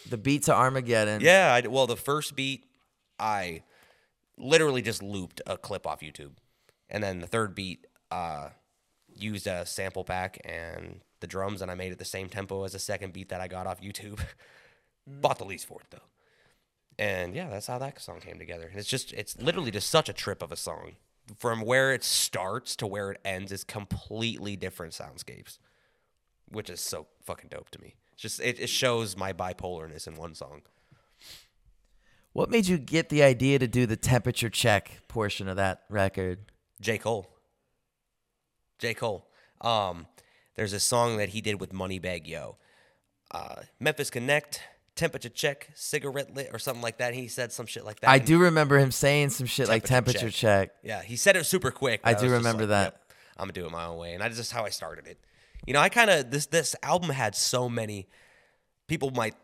the beat to Armageddon. Yeah, I, well, the first beat, I literally just looped a clip off YouTube, and then the third beat, uh, used a sample pack and the drums, and I made it the same tempo as the second beat that I got off YouTube. Bought the lease for it though, and yeah, that's how that song came together. And it's just, it's literally just such a trip of a song. From where it starts to where it ends is completely different soundscapes, which is so fucking dope to me. It's just it, it shows my bipolarness in one song. What made you get the idea to do the temperature check portion of that record? J. Cole. J. Cole. Um, there's a song that he did with Moneybagg Yo. Uh, Memphis Connect, temperature check, cigarette lit, or something like that. He said some shit like that. I do remember him saying some shit like Temperature check. Yeah, he said it super quick. I but do remember like, that. "Yep, I'm gonna do it my own way, and that's just how I started it. You know, I kind of this this album had so many. People might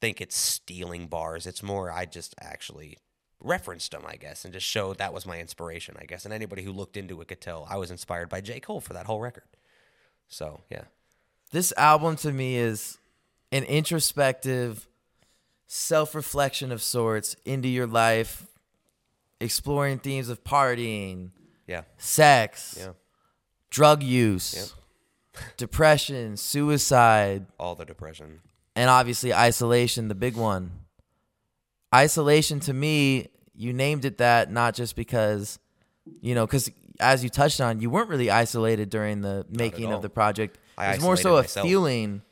think it's stealing bars. It's more I just actually referenced them, I guess, and just showed that was my inspiration, I guess. And anybody who looked into it could tell I was inspired by J. Cole for that whole record. So yeah, This album to me is an introspective self reflection of sorts into your life, exploring themes of partying, yeah, sex, yeah. drug use, depression, suicide, All the depression. and obviously isolation, the big one. Isolation to me, you named it that not just because, you know, because as you touched on, you weren't really isolated during the making of the project. I It was more so isolated a myself. feeling,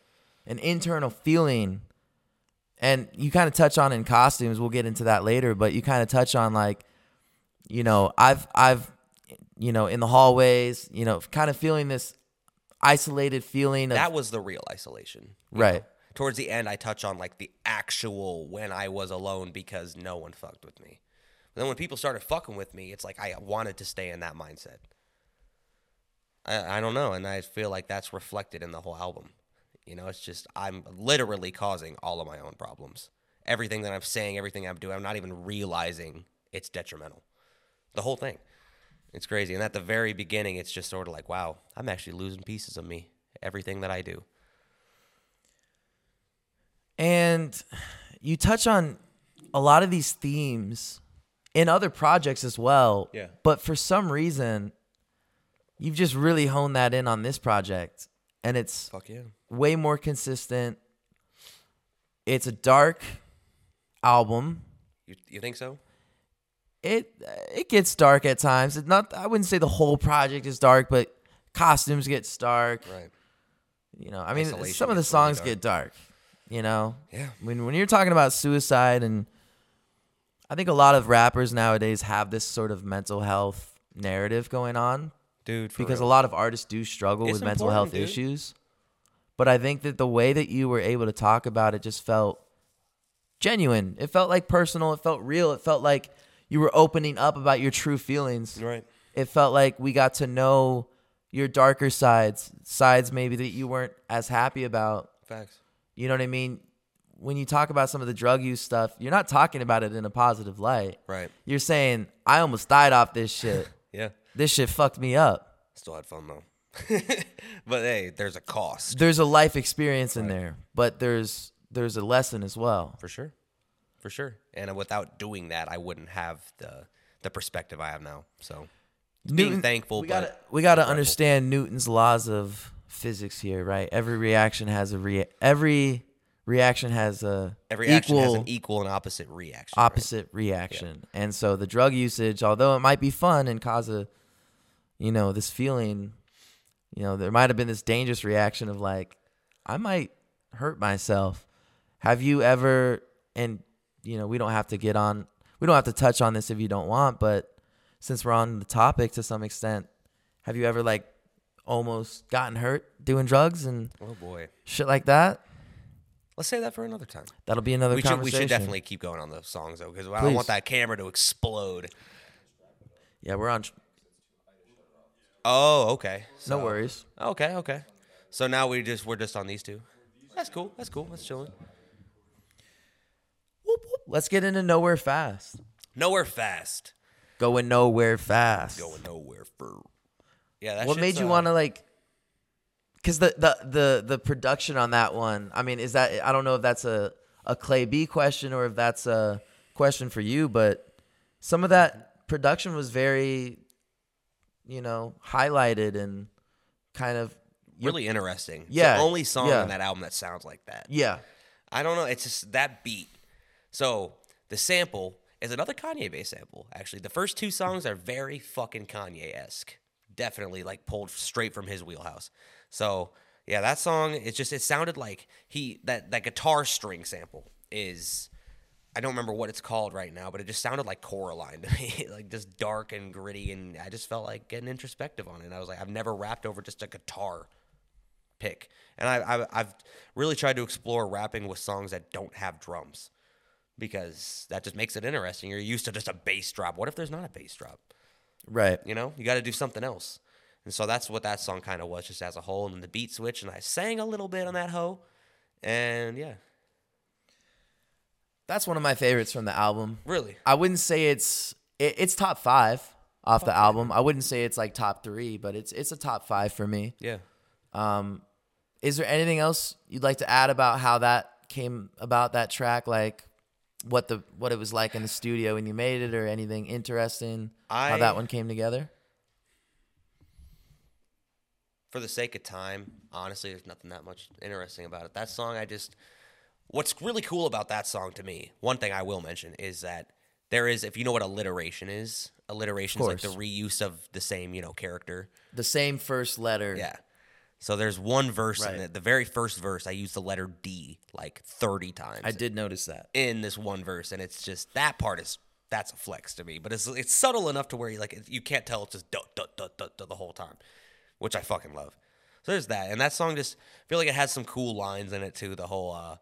an internal feeling. And you kind of touch on in costumes. We'll get into that later, but you kind of touch on like, you know, I've I've, you know, in the hallways, you know, kind of feeling this isolated feeling of that was the real isolation. Right. know? Towards the end, I touch on like the actual when I was alone because no one fucked with me. But then when people started fucking with me, it's like I wanted to stay in that mindset. I, I don't know, and I feel like that's reflected in the whole album. You know, it's just I'm literally causing all of my own problems. Everything that I'm saying, everything I'm doing, I'm not even realizing it's detrimental. The whole thing. It's crazy. And at the very beginning, it's just sort of like, wow, I'm actually losing pieces of me. Everything that I do. And you touch on a lot of these themes in other projects as well. Yeah. But for some reason, you've just really honed that in on this project. And it's Fuck yeah. way more consistent. It's a dark album. You, you think so? It it gets dark at times. It's not I wouldn't say the whole project is dark, but costumes get dark. Right. You know, I mean, Isolation some of the gets really songs dark. get dark. You know, Yeah. when when you're talking about suicide, and I think a lot of rappers nowadays have this sort of mental health narrative going on Dude, because real. a lot of artists do struggle It's with mental health dude. issues. But I think that the way that you were able to talk about it just felt genuine. It felt like personal. It felt real. It felt like you were opening up about your true feelings Right. it felt like we got to know your darker sides, sides maybe that you weren't as happy about. Facts. You know what I mean? When you talk about some of the drug use stuff, you're not talking about it in a positive light. Right. You're saying, I almost died off this shit. Yeah. This shit fucked me up. Still had fun though. but hey, there's a cost There's a life experience in there, but there's there's a lesson as well. for sure. For sure. And without doing that, I wouldn't have the the perspective I have now. So being thankful, we but gotta we gotta understand Newton's laws of physics here, right? Every reaction has a rea- every reaction has a every action equal has an equal and opposite reaction. right? opposite reaction. And so the drug usage, although it might be fun and cause a, you know, this feeling, you know, there might have been this dangerous reaction of like, I might hurt myself. Have you ever, and, you know, we don't have to get on, we don't have to touch on this if you don't want, but since we're on the topic to some extent, have you ever like almost gotten hurt doing drugs and Oh boy. shit like that? Let's say that for another time. That'll be another We should we should definitely keep going on the songs though, because I don't want that camera to explode. Yeah, we're on. Oh, okay. No worries. Okay, okay. So now we just we're just on these two. That's cool. That's cool. That's chilling. Whoop, whoop. Let's get into nowhere fast. Nowhere fast. Going nowhere fast. Going nowhere for. Yeah. What made you uh, want to like? Because the, the the the production on that one. I mean, is that I don't know if that's a a Clay B question or if that's a question for you, but some of that production was very, you know, highlighted and kind of really interesting? It's Yeah, the only song yeah. on that album that sounds like that. yeah. I don't know. It's just that beat. So the sample is another Kanye based sample. Actually, the first two songs are very fucking Kanye esque. Definitely like pulled straight from his wheelhouse. So yeah, that song. It's just it sounded like he that that guitar string sample is. I don't remember what it's called right now, but it just sounded like Coraline to me, like just dark and gritty, and I just felt like getting introspective on it. And I was like, I've never rapped over just a guitar pick. And I, I, I've really tried to explore rapping with songs that don't have drums because that just makes it interesting. You're used to just a bass drop. What if there's not a bass drop? Right. You know, you got to do something else. And so that's what that song kind of was, just as a whole. And then the beat switch, and I sang a little bit on that hoe. And yeah, That's one of my favorites from the album. really. I wouldn't say it's it, it's top five off the album. I wouldn't say it's like top three, but it's it's a top five for me. Yeah. Um, is there anything else you'd like to add about how that came about that track? Like what the what it was like in the studio when you made it, or anything interesting? how that one came together? for the sake of time, honestly, there's nothing that much interesting about it. That song, I just, what's really cool about that song to me, one thing I will mention is that there is, if you know what alliteration is, alliteration is like the reuse of the same, you know, character. The same first letter. Yeah. So there's one verse Right. in it. The very first verse, I use the letter D like 30 times I did notice that. in this one verse, and it's just that part is that's a flex to me. But it's it's subtle enough to where you like you can't tell it's just dut dut dut dut, dut the whole time, which I fucking love. So there's that, and that song just I feel like it has some cool lines in it too. The whole uh,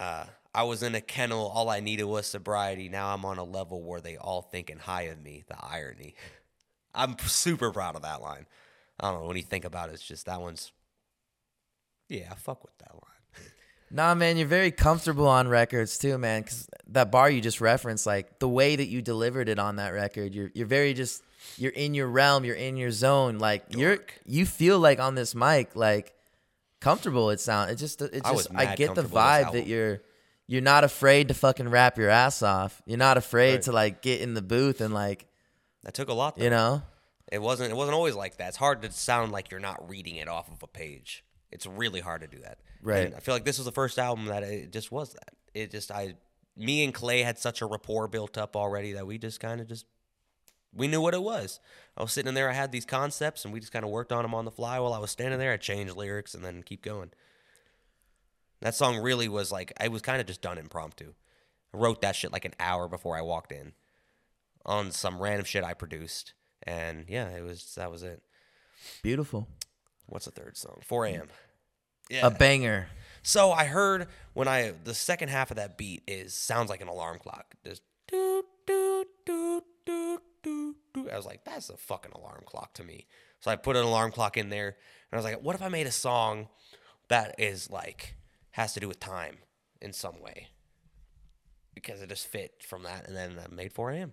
uh, I was in a kennel, all I needed was sobriety. Now I'm on a level where they all thinking high of me. The irony. I'm super proud of that line. I don't know when you think about it, it's just that one's. Yeah, I fuck with that line. Nah, man, you're very comfortable on records too, man. Because that bar you just referenced, like the way that you delivered it on that record, you're you're very just you're in your realm, you're in your zone. Like you're you feel like on this mic, like comfortable. It sounds. it just it just I, mad get the vibe that you're you're not afraid to fucking rap your ass off. You're not afraid Right. to like get in the booth and like That took a lot. Though. you know. It wasn't. It wasn't always like that. It's hard to sound like you're not reading it off of a page. It's really hard to do that. Right. And I feel like this was the first album that it just was that. It just I, me and Clay had such a rapport built up already that we just kind of just we knew what it was. I was sitting in there. I had these concepts, and we just kind of worked on them on the fly while I was standing there. I changed lyrics and then keep going. That song really was like I was kind of just done impromptu. I wrote that shit like an hour before I walked in on some random shit I produced. And yeah, it was that was it. Beautiful. What's the third song? 4 a.m. Yeah. A banger. so I heard when I the second half of that beat is sounds like an alarm clock. Just I was like, that's a fucking alarm clock to me. So I put an alarm clock in there, and I was like, what if I made a song that is like has to do with time in some way? Because it just fit from that, and then I made 4 a.m.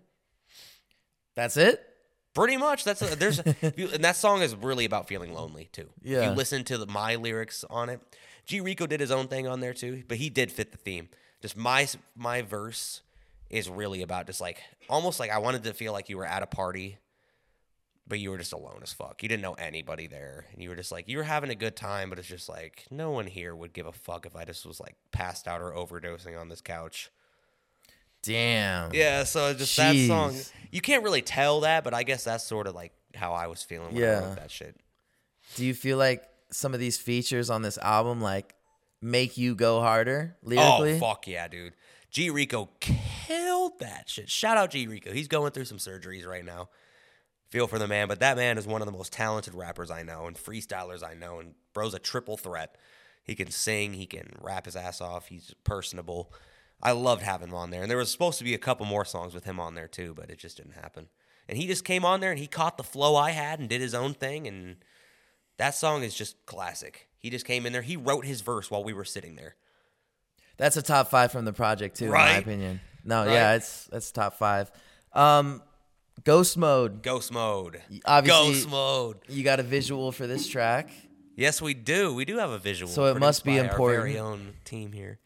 That's it. Pretty much. That's a, there's you- and that song is really about feeling lonely too. If Yeah. you listen to the, my lyrics on it, G Rico did his own thing on there too, but he did fit the theme. Just my my verse is really about just like almost like I wanted to feel like you were at a party, but you were just alone as fuck. You didn't know anybody there, and you were just like you were having a good time, but it's just like no one here would give a fuck if I just was like passed out or overdosing on this couch. Damn. Yeah, so just that song. You can't really tell that, but I guess that's sort of like how I was feeling when I wrote that shit. Do you feel like some of these features on this album like make you go harder oh, lyrically? Oh fuck yeah, dude! G Rico killed that shit. Shout out G Rico. He's going through some surgeries right now. Feel for the man, but that man is one of the most talented rappers I know and freestylers I know. And bro's a triple threat. He can sing, he can rap his ass off. He's personable. I loved having him on there, and there was supposed to be a couple more songs with him on there too, but it just didn't happen. And he just came on there and he caught the flow I had and did his own thing, and that song is just classic. He just came in there. He wrote his verse while we were sitting there. That's a top five from the project too, in my opinion. No, Right? yeah, it's that's top five. Um, Ghost mode. Ghost mode. obviously- Ghost mode. You got a visual for this track. Yes, we do. We do have a visual. So it must be by Our very own team here.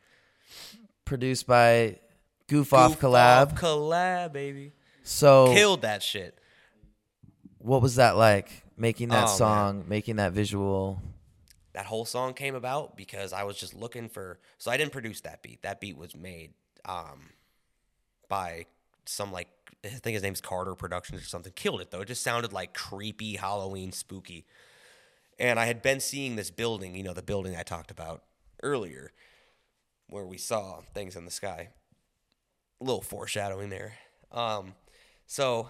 produced by Goof Off collab. Off collab, baby. so Killed that shit. what was that like? Making that Oh, man. song, making that visual. That whole song came about because I was just looking for. So I didn't produce that beat. That beat was made um, by some like I think his name's Carter Productions or something. Killed it though. It just sounded like creepy Halloween spooky. And I had been seeing this building, you know, the building I talked about earlier, where we saw things in the sky. A little foreshadowing there. Um, so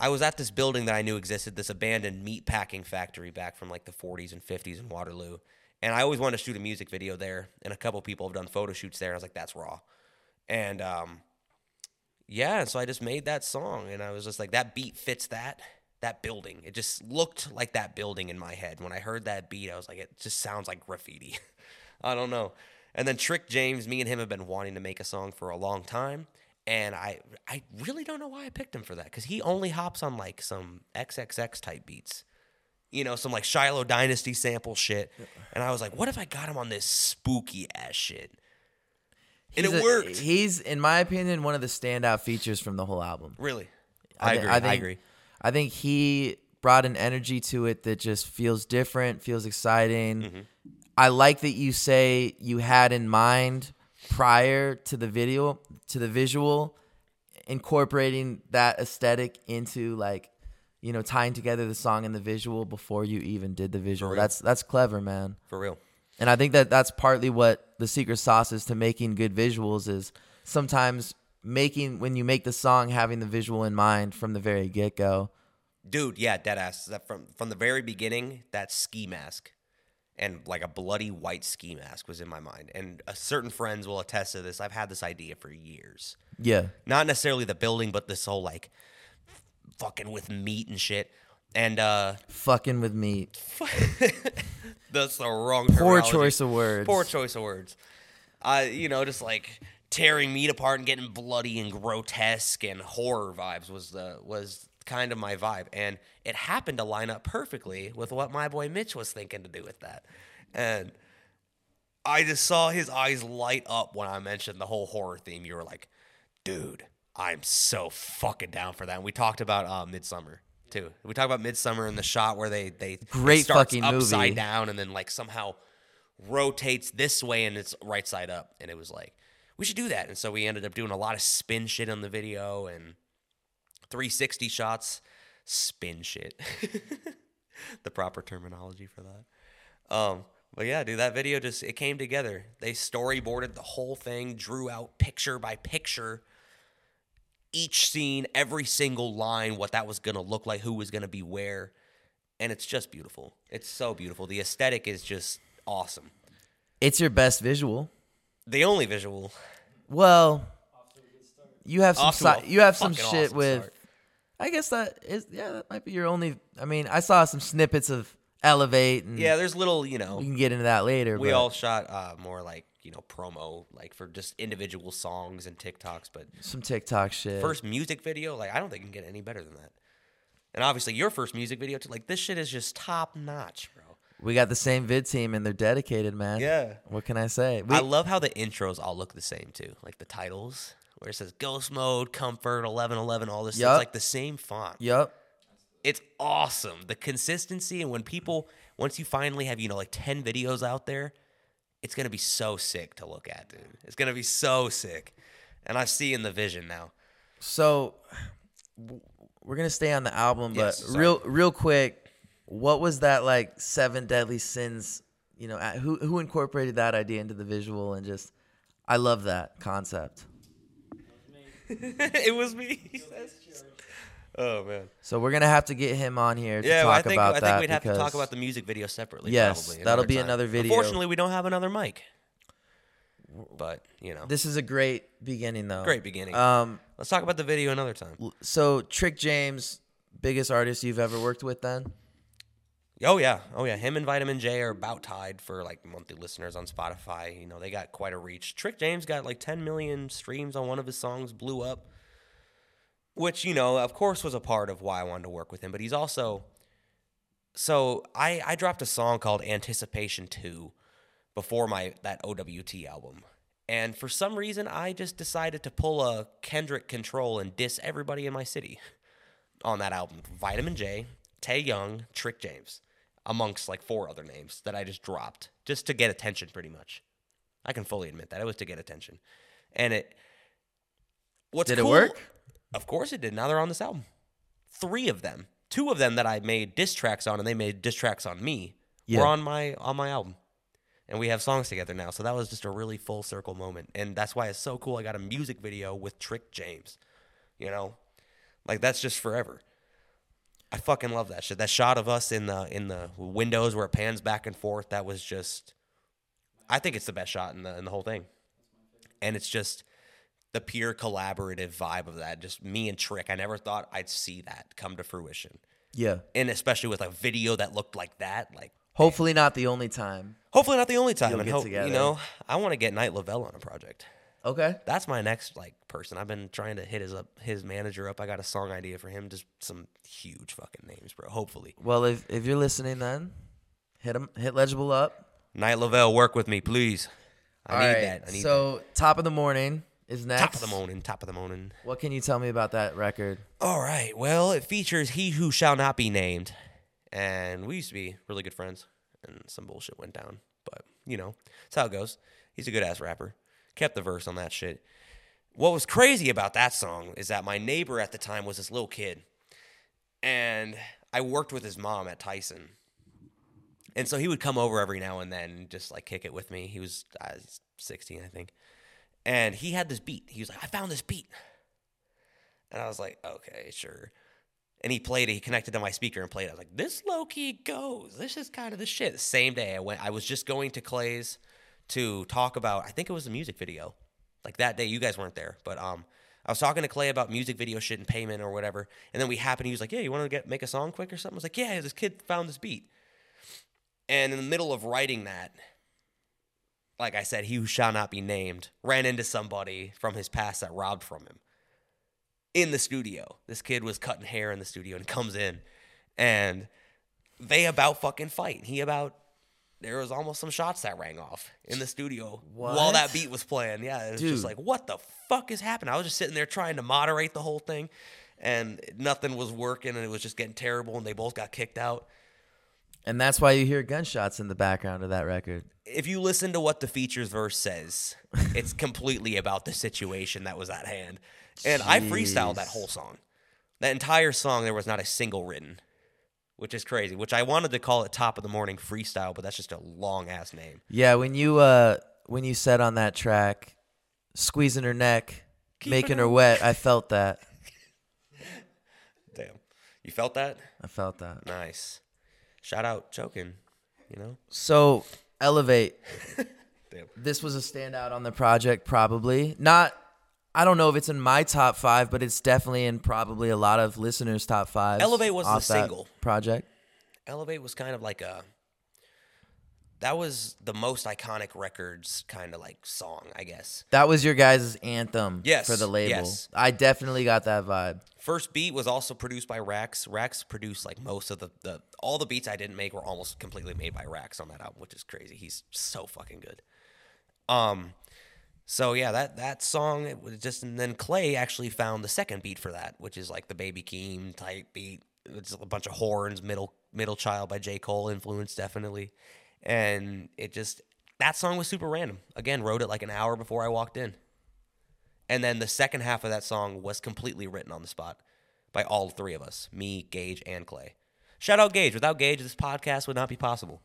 I was at this building that I knew existed, this abandoned meat packing factory back from like the 40s and 50s in Waterloo. And I always wanted to shoot a music video there, and a couple people have done photo shoots there. And I was like, that's raw. And um, yeah, so I just made that song, and I was just like, that beat fits that that building. It just looked like that building in my head. When I heard that beat, I was like, it just sounds like graffiti. I don't know. And then Trick James, me and him have been wanting to make a song for a long time. And I I really don't know why I picked him for that because he only hops on like some XXX type beats, you know, some like Shiloh Dynasty sample shit. And I was like, what if I got him on this spooky ass shit? And He's it a- worked. He's, in my opinion, one of the standout features from the whole album. really, I thi- agree. I I, think- agree. I think he brought an energy to it that just feels different, feels exciting. Mm-hmm. I like that you say you had in mind prior to the video, to the visual, incorporating that aesthetic into like you know, tying together the song and the visual before you even did the visual. That's that's clever, man. For real. And I think that that's partly what the secret sauce is to making good visuals is sometimes making when you make the song having the visual in mind from the very get go. Dude, yeah, dead ass. From from the very beginning, that ski mask and like a bloody white ski mask was in my mind. And uh, certain friends will attest to this. I've had this idea for years. Yeah. Not necessarily the building, but this whole like fucking with meat and shit. And uh Fucking with meat. that's the wrong Poor terminology. choice of words. Poor choice of words. Uh, you know, just like tearing meat apart and getting bloody and grotesque and horror vibes was the was kind of my vibe, and it happened to line up perfectly with what my boy Mitch was thinking to do with that, and I just saw his eyes light up when I mentioned the whole horror theme. You were like, dude, I'm so fucking down for that. And we talked about uh, Midsummer too. We talked about Midsummer and the shot where they they Great fucking upside movie. down and then like somehow rotates this way and it's right side up. And it was like, we should do that. And so we ended up doing a lot of spin shit on the video and 360 shots, spin shit. the proper terminology for that. Um, but yeah, dude, that video just it came together. They storyboarded the whole thing, drew out picture by picture each scene, every single line, what that was gonna look like, who was gonna be where, and it's just beautiful. It's so beautiful. The aesthetic is just awesome. It's your best visual. The only visual, Well, you have some Off to a si- you have some shit awesome with. start. I guess that is yeah, that might be your only. I mean, I saw some snippets of Elevate, and yeah. There's little, you know, we can get into that later. we but all shot uh, more like you know promo, like for just individual songs and TikToks, but some TikTok shit. first music video, like I don't think it can get any better than that. And obviously, your first music video, too, like this shit is just top notch, bro. we got the same vid team, and they're dedicated, man. Yeah. What can I say? We, I love how the intros all look the same too, like the titles where it says Ghost Mode, Comfort, Eleven Eleven, all this. Yup. It's like the same font. Yup. It's awesome. The consistency and when people once you finally have you know like ten videos out there, it's gonna be so sick to look at, dude. It's gonna be so sick, and I see in the vision now. So we're gonna stay on the album, but Yes, real real quick, what was that like seven deadly sins? You know, who who incorporated that idea into the visual and just I love that concept. it was me. Oh man. So we're gonna have to get him on here to Yeah, talk well, I think about I that think we'd have to talk about the music video separately. Yes, probably, that'll be time. another video. Unfortunately, we don't have another mic. But you know, This is a great beginning, though. great beginning. Um, Let's talk about the video another time. so Trick James, biggest artist you've ever worked with, then? Oh yeah, oh yeah. Him and Vitamin J are about tied for like monthly listeners on Spotify. You know, they got quite a reach. Trick James got like 10 million streams on one of his songs, blew up. Which you know, of course, was a part of why I wanted to work with him. But he's also so I I dropped a song called Anticipation Two before my that OWT album. And for some reason, I just decided to pull a Kendrick Control and diss everybody in my city on that album. Vitamin J, Tay Young, Trick James, amongst like four other names that I just dropped just to get attention, pretty much. I can fully admit that it was to get attention, and it. What's Did it work? Of course it did. Now they're on this album. Three of them, two of them that I made diss tracks on, and they made diss tracks on me. Yeah. Were on my on my album, and we have songs together now. So that was just a really full circle moment, and that's why it's so cool. I got a music video with Trick James. You know, like that's just forever. I fucking love that shit. That shot of us in the in the windows where it pans back and forth. That was just. I think it's the best shot in the in the whole thing, and it's just the pure collaborative vibe of that. Just me and Trick. I never thought I'd see that come to fruition, Yeah. and especially with a video that looked like that. Like, Hopefully not the only time. hopefully not the only time. You'll and get hope, together. You know, I want to get Night Lavelle on a project. Okay. That's my next like person. I've been trying to hit his up his manager up. I got a song idea for him. Just some huge fucking names, bro. Hopefully, Well, if if you're listening, then hit him, hit legible up. Night Lavelle, work with me, please. I All need right, that. I need so top of the morning is that. next. top of the morning. Top of the morning. What can you tell me about that record? All right. Well, it features He Who Shall Not Be Named. And we used to be really good friends, and some bullshit went down. But, you know, that's how it goes. He's a good ass rapper. Kept the verse on that shit. What was crazy about that song is that my neighbor at the time was this little kid. and I worked with his mom at Tyson. And so he would come over every now and then, and just like kick it with me. He was uh, 16, I think. And he had this beat. He was like, I found this beat. And I was like, okay, sure. And he played it. He connected to my speaker and played it. I was like, this low key goes. This is kind of the shit. Same day I went, I was just going to Clay's to talk about, I think it was a music video. Like that day, you guys weren't there, but um, I was talking to Clay about music video shit and payment or whatever. And then we happened, he was like, yeah, you want to get make a song quick or something? I was like, yeah, this kid found this beat. And in the middle of writing that, like I said, he who shall not be named ran into somebody from his past that robbed from him in the studio. This kid was cutting hair in the studio and comes in and they about fucking fight. He about there was almost some shots that rang off in the studio while that beat was playing. Yeah, it was just like, what the fuck is happening? I was just sitting there trying to moderate the whole thing, and nothing was working, and it was just getting terrible, and they both got kicked out. And that's why you hear gunshots in the background of that record. If you listen to what the features verse says, it's completely about the situation that was at hand. And I freestyled that whole song. That entire song, there was not a single written, which is crazy. Which I wanted to call it Top of the Morning Freestyle, but that's just a long ass name. Yeah, when you uh when you said on that track, squeezing her neck, Keeping making her her wet, I felt that. Damn. You felt that? I felt that. Nice. Shout out choking, you know? So elevate. Damn. This was a standout on the project, probably not. I don't know if it's in my top five, but it's definitely in probably a lot of listeners' top five. Elevate was the single. project. Elevate was kind of like a that was the most iconic records kind of like song, I guess. That was your guys' anthem Yes, for the label. yes. I definitely got that vibe. First beat was also produced by Rax. Rax produced like most of the, the all the beats I didn't make were almost completely made by Rax on that album, which is crazy. He's so fucking good. Um so yeah, that that song it was just and then Clay actually found the second beat for that, which is like the Baby Keem type beat. It's a bunch of horns, middle middle child by J. Cole influence definitely. And it just that song was super random. Again, wrote it like an hour before I walked in. And then the second half of that song was completely written on the spot by all three of us me, Gage, and Clay. Shout out Gage. Without Gage, this podcast would not be possible.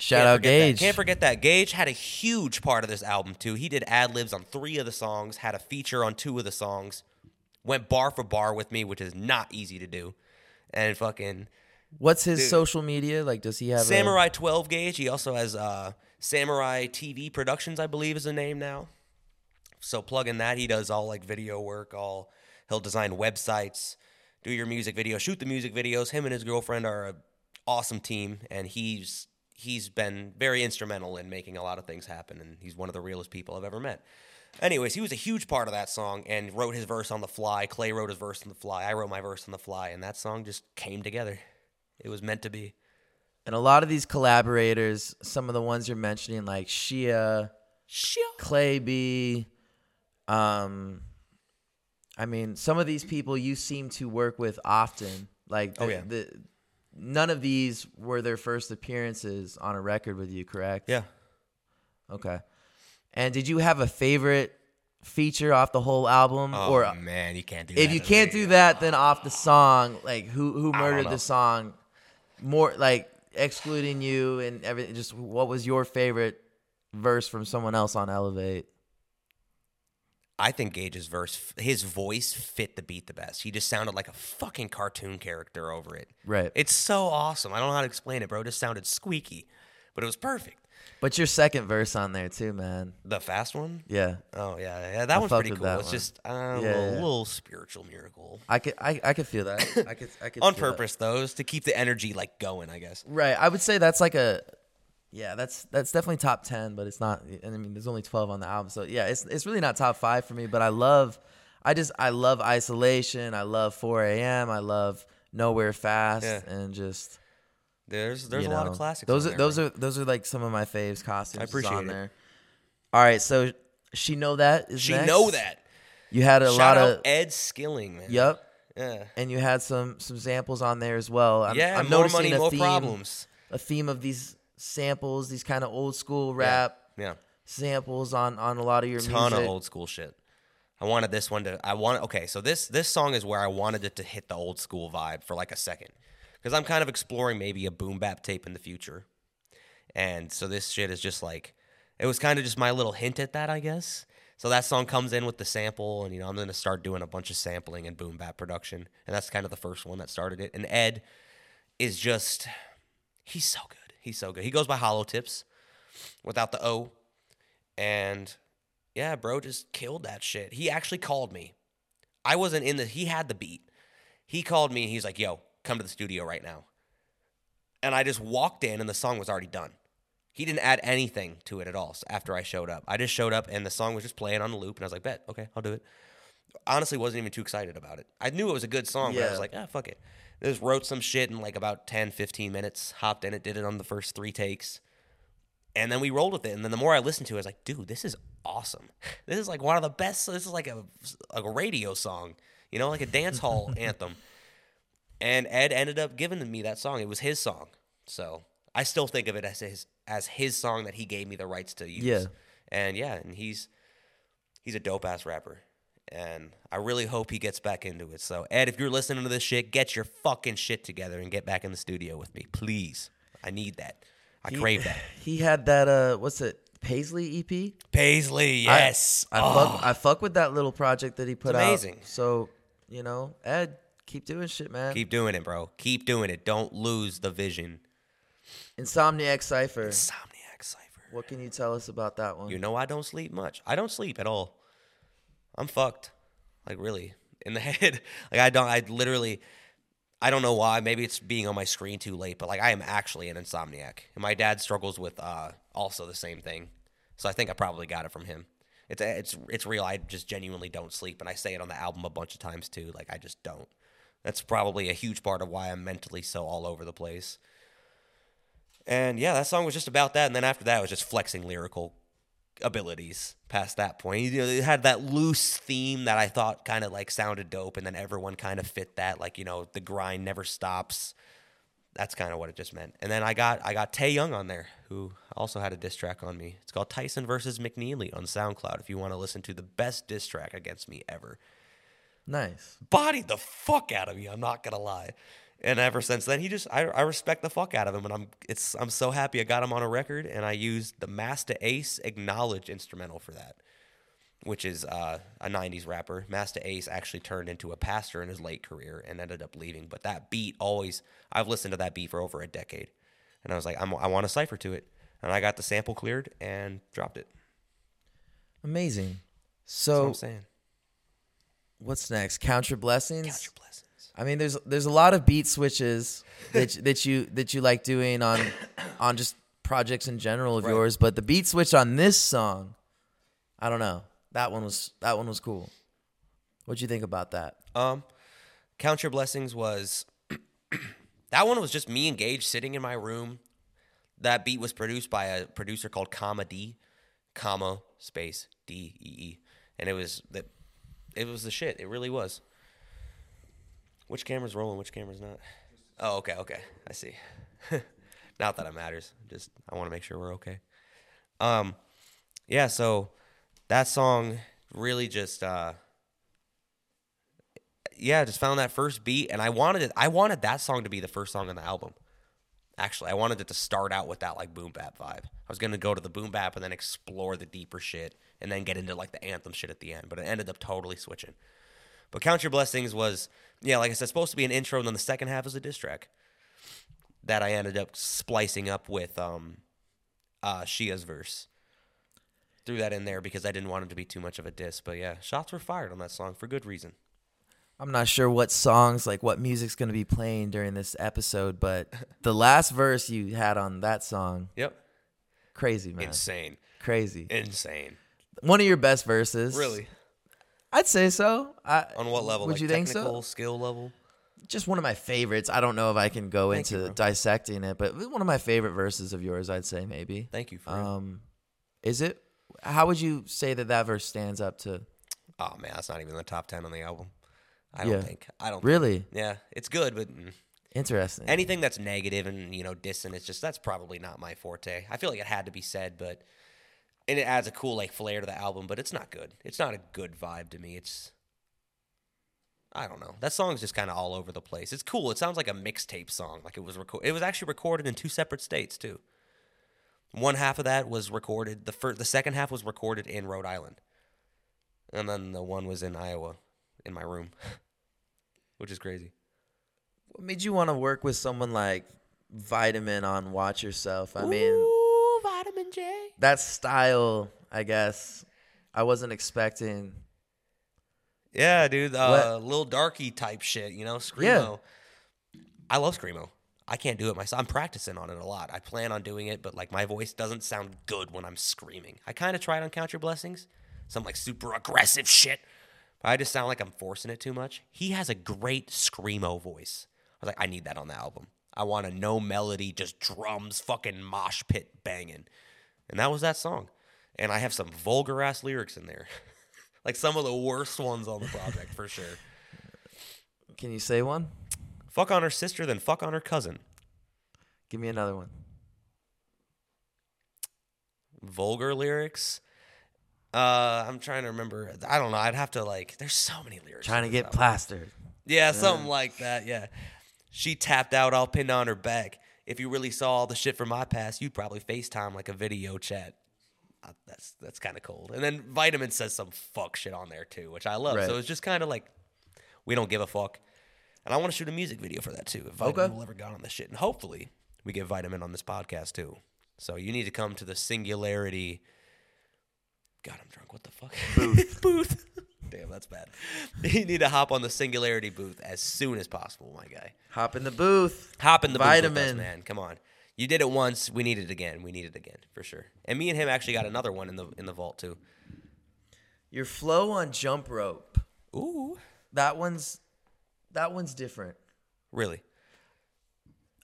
Shout out forget that. Gage. Can't forget that. Gage had a huge part of this album, too. He did ad libs on three of the songs, had a feature on two of the songs, went bar for bar with me, which is not easy to do. And fucking What's his Dude. social media? Like, does he have a- Samurai 12 Gauge. He also has uh, Samurai TV Productions, I believe is the name now. So plug in that. He does all like video work. All he'll design websites, do your music video, shoot the music videos. Him and his girlfriend are an awesome team, and he's he's been very instrumental in making a lot of things happen. And he's one of the realest people I've ever met. Anyways, he was a huge part of that song and wrote his verse on the fly. Clay wrote his verse on the fly. I wrote my verse on the fly, and that song just came together. It was meant to be. And a lot of these collaborators, some of the ones you're mentioning, like Shia, Sure. Clay B, um, I mean, some of these people you seem to work with often. Like, Oh, yeah. the, none of these were their first appearances on a record with you, correct? Yeah. Okay. And did you have a favorite feature off the whole album, Oh or man, you can't do that. if you can't me. do that, then off the song, like who who murdered the song, more like excluding you and everything. Just what was your favorite verse from someone else on Elevate? I think Gage's verse, his voice fit the beat the best. He just sounded like a fucking cartoon character over it. Right. It's so awesome. I don't know how to explain it, bro. It just sounded squeaky, but it was perfect. But your second verse on there too, man. The fast one. Yeah, Oh yeah, yeah. That I one's pretty cool. that It's one. just uh, a little, yeah. little spiritual miracle I could I, I could feel that. I could I could on that. purpose, though, is to keep the energy like going. I guess. Right. I would say that's like a yeah, that's that's definitely top 10, but it's not and I mean there's only 12 on the album. So yeah, it's it's really not top 5 for me, but I love I just I love isolation, I love 4 a.m., I love nowhere fast Yeah. and just There's there's a lot of classics. Those are there, those are those are like some of my faves costumes I appreciate on it. there. All right, so she know that is She next. know that. You had a Shout lot of Ed Skilling, man. Yep. Yeah. And you had some some samples on there as well. I'm, yeah. I'm more noticing money, more problems. a theme of these samples, these kind of old school rap Yeah. samples on on a lot of your Ton music. of old school shit. I wanted this one to. I want. Okay, so this this song is where I wanted it to hit the old school vibe for like a second, because I'm kind of exploring maybe a boom bap tape in the future, and so this shit is just like, it was kind of just my little hint at that, I guess. So that song comes in with the sample, and you know I'm gonna start doing a bunch of sampling and boom bap production, and that's kind of the first one that started it. And Ed is just, he's so good. He's so good. He goes by Hollow Tips, without the O, and yeah, bro, just killed that shit. He actually called me. I wasn't in the. He had the beat. He called me and he's like, "Yo, come to the studio right now." And I just walked in, and the song was already done. He didn't add anything to it at all. After I showed up, I just showed up, and the song was just playing on the loop, and I was like, "Bet, okay, I'll do it." Honestly, wasn't even too excited about it. I knew it was a good song, but I was like, "Ah, fuck it." Just wrote some shit in like about 10, 15 minutes. Hopped in it, did it on the first three takes and then we rolled with it. And then the more I listened to it, I was like, dude, this is awesome. This is like one of the best. This is like a, like a radio song, you know, like a dance hall anthem. And Ed ended up giving me that song. It was his song. So I still think of it as his, as his song that he gave me the rights to use. Yeah. And yeah, and he's, he's a dope ass rapper. And I really hope he gets back into it. So, Ed, if you're listening to this shit, get your fucking shit together and get back in the studio with me, please. I need that. I crave that. He had that uh what's it? Paisley EP? Paisley, yes. I, Oh, fuck I fuck with that little project that he put amazing. out. So, you know, Ed, keep doing shit, man. keep doing it, bro. Keep doing it. Don't lose the vision. Insomniac Cypher. Insomniac Cypher. What can you tell us about that one? You know I don't sleep much. I don't sleep at all. I'm fucked. Like really. In the head. Like I don't I literally I don't know why. Maybe it's being on my screen too late, but like I am actually an insomniac. And my dad struggles with uh also the same thing. So I think I probably got it from him. It's it's it's real. I just genuinely don't sleep and I say it on the album a bunch of times too. Like I just don't. That's probably a huge part of why I'm mentally so all over the place. And yeah, that song was just about that. And then after that, it was just flexing lyrical abilities past that point. You know, it had that loose theme that I thought kind of like sounded dope. And then everyone kind of fit that. Like, you know, the grind never stops. That's kind of what it just meant. And then I got I got Tay Young on there, who also had a diss track on me. It's called Tyson versus McNeeley on SoundCloud. If you want to listen to the best diss track against me ever, nice. bodied the fuck out of me. I'm not gonna lie. And ever since then, he just I, I respect the fuck out of him, and I'm it's I'm so happy I got him on a record, and I used the Masta Ace Acknowledge instrumental for that, which is uh, a '90s rapper. Masta Ace actually turned into a pastor in his late career and ended up leaving, but that beat always I've listened to that beat for over a decade, and I was like I'm, I want a cipher to it, and I got the sample cleared and dropped it. Amazing. What So I'm saying. what's next? Count your blessings. Count your blessings. I mean, there's there's a lot of beat switches that that you that you like doing on on just projects in general of Right. yours, but the beat switch on this song, I don't know. That one was that one was cool. What'd you think about that? Um, Count Your Blessings was that one was just me and Gage sitting in my room. That beat was produced by a producer called Comma D, comma space D E E, and it was that it was the shit. It really was. Which camera's rolling? Which camera's not? Oh, okay, okay, I see. not that it matters. Just I want to make sure we're okay. Um, yeah. So that song really just uh yeah, just found that first beat, and I wanted it. I wanted that song to be the first song on the album. Actually, I wanted it to start out with that like boom bap vibe. I was gonna go to the boom bap and then explore the deeper shit, and then get into like the anthem shit at the end. But it ended up totally switching. But Count Your Blessings was yeah, like I said, supposed to be an intro, and then the second half is a diss track that I ended up splicing up with um, uh, Shia's verse. Threw that in there because I didn't want it to be too much of a diss. But yeah, shots were fired on that song for good reason. I'm not sure what songs, like what music's gonna be playing during this episode, but the last verse you had on that song, Yep. crazy man, Insane. crazy. Insane. One of your best verses, Really? I'd say so. I, On what level? Would like you think technical so? skill level? Just one of my favorites. I don't know if I can go Thank into bro. dissecting it, but one of my favorite verses of yours, I'd say maybe. Thank you for. Um, is it? How would you say that that verse stands up to? Oh man, that's not even the top ten on the album. I don't Yeah. think. I don't. Really Yeah, it's good, but mm, interesting. anything that's negative and you know dissing, it's just that's probably not my forte. I feel like it had to be said, but and it adds a cool like flair to the album, but it's not good. It's not a good vibe to me. It's I don't know. That song's just kind of all over the place. It's cool. It sounds like a mixtape song. Like it was reco- It was actually recorded in two separate states too. One half of that was recorded. The first, the second half was recorded in Rhode Island, and then the one was in Iowa, in my room, which is crazy. What made you want to work with someone like Vitamin on Watch Yourself? I mean, Vitamin J. that style, I guess, I wasn't expecting. Yeah, dude. Uh, little darky type shit, you know, screamo. I love screamo. I can't do it myself. I'm practicing on it a lot. I plan on doing it, but like my voice doesn't sound good when I'm screaming. I kind of tried on Count Your Blessings, some like super aggressive shit. But I just sound like I'm forcing it too much. He has a great screamo voice. I was like, I need that on the album. I want a no melody, just drums, fucking mosh pit banging. And that was that song. And I have some vulgar ass lyrics in there. like some of the worst ones on the project for sure. Can you say one? Fuck on her sister, then fuck on her cousin. Give me another one. Vulgar lyrics. Uh, I'm trying to remember. I don't know. I'd have to like. There's so many lyrics. Trying to get plastered. Yeah, something like that. Yeah. She tapped out, all pinned on her back. If you really saw all the shit from my past, you'd probably FaceTime like a video chat. Uh, that's that's kind of cold. And then Vitamin says some fuck shit on there too, which I love. Right. So it's just kind of like we don't give a fuck. And I want to shoot a music video for that too. If Vitamin Okay. will ever get on this shit, and hopefully we get Vitamin on this podcast too. So you need to come to the Singularity. God, I'm drunk. What the fuck? Booth. booth. Damn, that's bad. You need to hop on the Singularity booth as soon as possible, my guy. Hop in the booth. Hop in the booth Vitamin. man. Come on. You did it once. We need it again. We need it again for sure. And me and him actually got another one in the in the vault too. Your flow on jump rope. Ooh, That one's that one's different. really?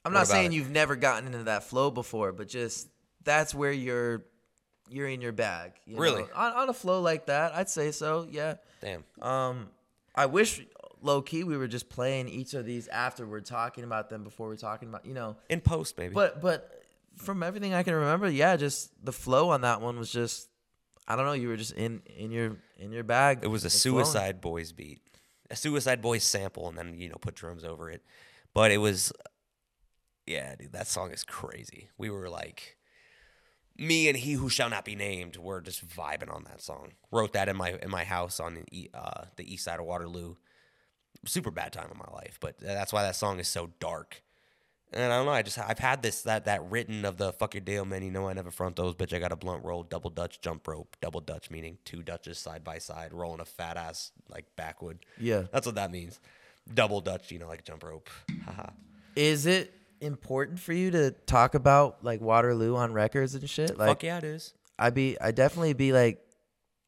I'm What not saying it? you've never gotten into that flow before, but just that's where you're you're in your bag. you Really? know? On, on a flow like that, I'd say so. Yeah. Damn. Um, I wish low key we were just playing each of these after we're talking about them before we're talking about you know. In post, maybe. But but from everything I can remember, yeah, just the flow on that one was just I don't know. You were just in in your in your bag. it was a and flowing. Suicide Boys beat, a Suicide Boys sample, and then you know put drums over it. But it was, yeah, dude, that song is crazy. We were like, me and he who shall not be named were just vibing on that song. Wrote that in my in my house on the uh, the east side of Waterloo. Super bad time in my life, but that's why that song is so dark. And I don't know. I just I've had this that that written of the fuck your deal, man. You know I never front those, bitch. I got a blunt roll, double Dutch jump rope, double Dutch meaning two Dutches side by side, rolling a fat ass like backwood. Yeah. That's what that means. Double Dutch, you know, like jump rope. Haha. Is it important for you to talk about like Waterloo on records and shit? Like fuck yeah, it is. I'd be I definitely be like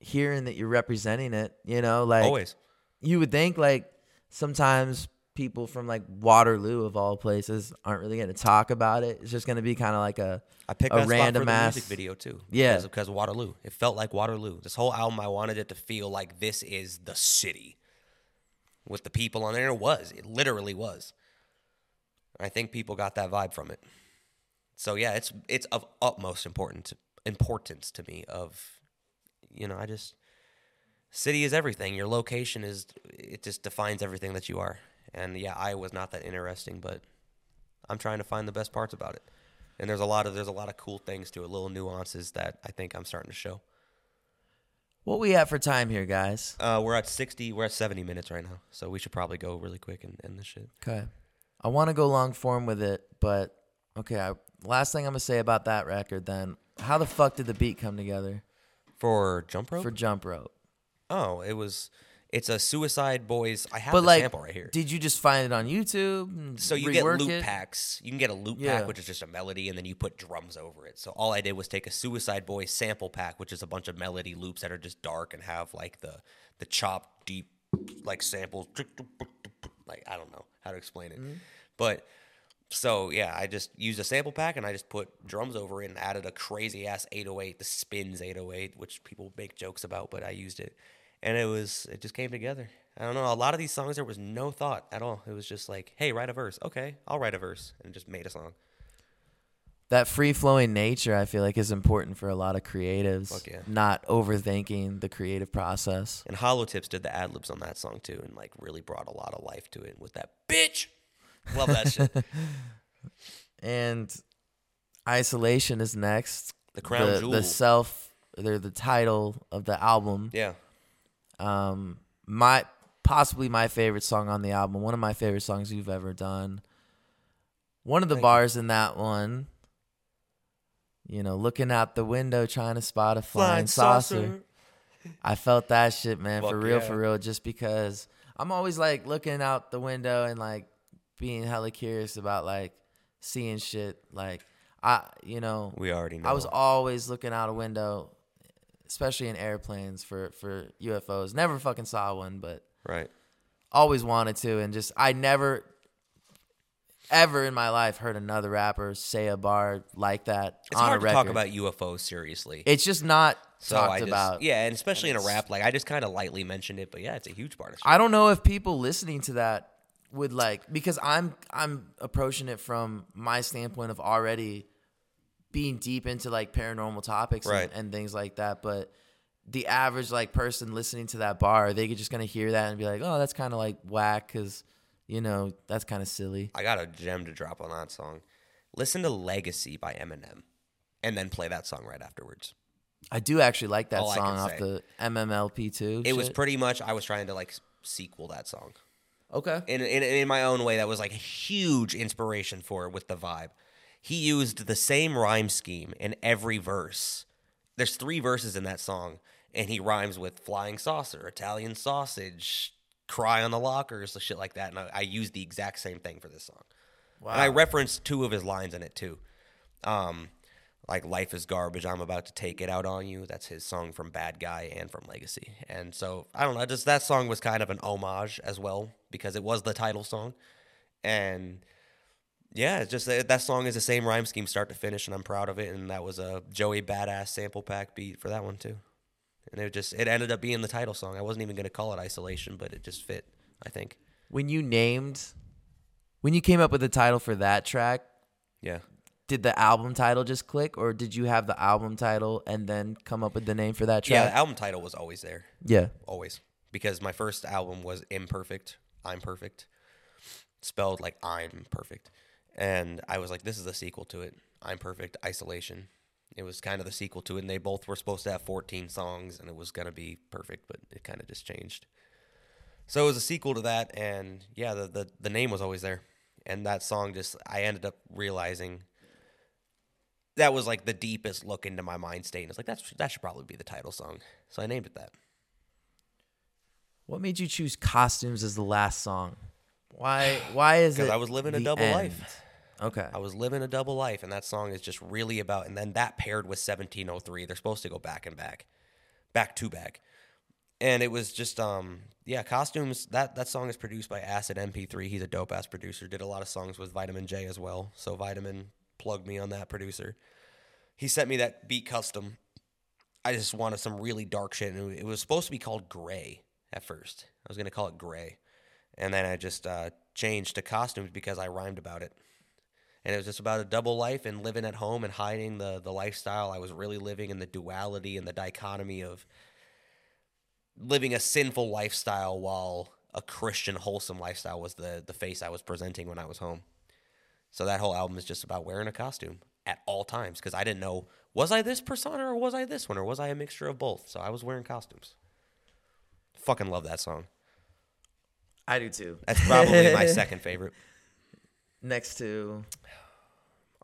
hearing that you're representing it, you know, like Always. you would think like sometimes people from like Waterloo of all places aren't really going to talk about it. It's just going to be kind of like a I picked a random spot for the ass music video too. Yeah. because, because of Waterloo. It felt like Waterloo. This whole album, I wanted it to feel like this is the city with the people on there. It was. It literally was. I think people got that vibe from it. So yeah, it's it's of utmost important importance to me. Of you know, I just city is everything. Your location is it just defines everything that you are. And yeah, Iowa's not that interesting, but I'm trying to find the best parts about it. And there's a lot of there's a lot of cool things to it, little nuances that I think I'm starting to show. what we at for time here, guys. Uh, we're at 60, we're at 70 minutes right now, so we should probably go really quick and end this shit. Okay. I want to go long form with it, but okay, I, last thing I'm going to say about that record then. How the fuck did the beat come together For jump rope? for Jump Rope? oh, it was. It's a Suicide Boys. I have But the like sample right here. did you just find it on YouTube? and So you get rework loop it? packs. You can get a loop Yeah. pack, which is just a melody, and then you put drums over it. So all I did was take a Suicide Boys sample pack, which is a bunch of melody loops that are just dark and have like the the chopped deep like samples. Like I don't know how to explain Mm-hmm. it, but so yeah, I just used a sample pack and I just put drums over it and added a crazy ass 808, the spins 808, which people make jokes about, but I used it, and it was it just came together. I don't know. A lot of these songs there was no thought at all. It was just like, hey, write a verse. Okay, I'll write a verse, and just made a song. That free flowing nature I feel like is important for a lot of creatives. Fuck yeah. Not overthinking the creative process. And Hollow Tips did the ad libs on that song too, and like really brought a lot of life to it with that bitch. Love that shit. And isolation is next. The crown the, jewel. the self they're the title of the album. yeah. Um my possibly my favorite song on the album, one of my favorite songs you've ever done. One of the Thank you. bars in that one, you know, looking out the window trying to spot a flying, saucer. I felt that shit, man, for real, yeah. for real, just because I'm always like looking out the window and like being hella curious about like seeing shit. Like I, you know, We already know. I was always looking out a window, especially in airplanes for for UFOs. Never fucking saw one, but right. always wanted to, and just I never ever in my life heard another rapper say a bar like that It's on hard a to talk about UFOs seriously. It's just not so talked I just, about. Yeah, and especially in a rap, like I just kind of lightly mentioned it, but yeah, it's a huge part of. I don't know if people listening to that would like because I'm I'm approaching it from my standpoint of already being deep into like paranormal topics and- Right. and, things like that. But the average like person listening to that bar, they could just gonna hear that and be like, oh, that's kind of like whack because you know that's kind of silly. I got a gem to drop on that song. Listen to "Legacy" by Eminem, and then play that song right afterwards. I do actually like that All song off say. the MMLP too. It was pretty much I was trying to like sequel that song. okay. in, in in my own way that was like a huge inspiration for it with the vibe. He used the same rhyme scheme in every verse. There's three verses in that song, and he rhymes with flying saucer, Italian sausage, cry on the lockers, the shit like that. And I, I used the exact same thing for this song. Wow. And I referenced two of his lines in it too. Um, like life is garbage, I'm about to take it out on you. That's his song from Bad Guy and from Legacy. And so I don't know, just that song was kind of an homage as well because it was the title song. And yeah, it's just that, that song is the same rhyme scheme start to finish, and I'm proud of it. And that was a Joey Badass sample pack beat for that one too. And it just it ended up being the title song. I wasn't even gonna call it Isolation, but it just fit. I think. when you named, when you came up with the title for that track, Yeah. did the album title just click, or did you have the album title and then come up with the name for that track? Yeah, the album title was always there. Yeah. always because my first album was imperfect i'm perfect spelled like i'm perfect and i was like this is a sequel to it i'm perfect isolation it was kind of the sequel to it and they both were supposed to have 14 songs and it was going to be perfect but it kind of just changed so it was a sequel to that and yeah the, the the name was always there and that song just i ended up realizing that was like the deepest look into my mind state and it's like that's that should probably be the title song so i named it that What made you choose costumes as the last song? Why? Why is it? because I was living a double end? life. Okay. I was living a double life, and that song is just really about. And then that paired with 1703, they're supposed to go back and back, back to back, and it was just um yeah costumes. That that song is produced by Acid MP3. He's a dope ass producer. Did a lot of songs with Vitamin J as well. So Vitamin plugged me on that producer. He sent me that beat custom. I just wanted some really dark shit, and it was supposed to be called Gray at first. I was gonna call it Gray, and then I just uh, changed to costumes because I rhymed about it and it was just about a double life and living at home and hiding the the lifestyle I was really living in the duality and the dichotomy of living a sinful lifestyle while a Christian wholesome lifestyle was the the face I was presenting when I was home. So that whole album is just about wearing a costume at all times because I didn't know was I this persona or was I this one or was I a mixture of both. So I was wearing costumes. Fucking love that song. I do too. That's probably my second favorite. Next to,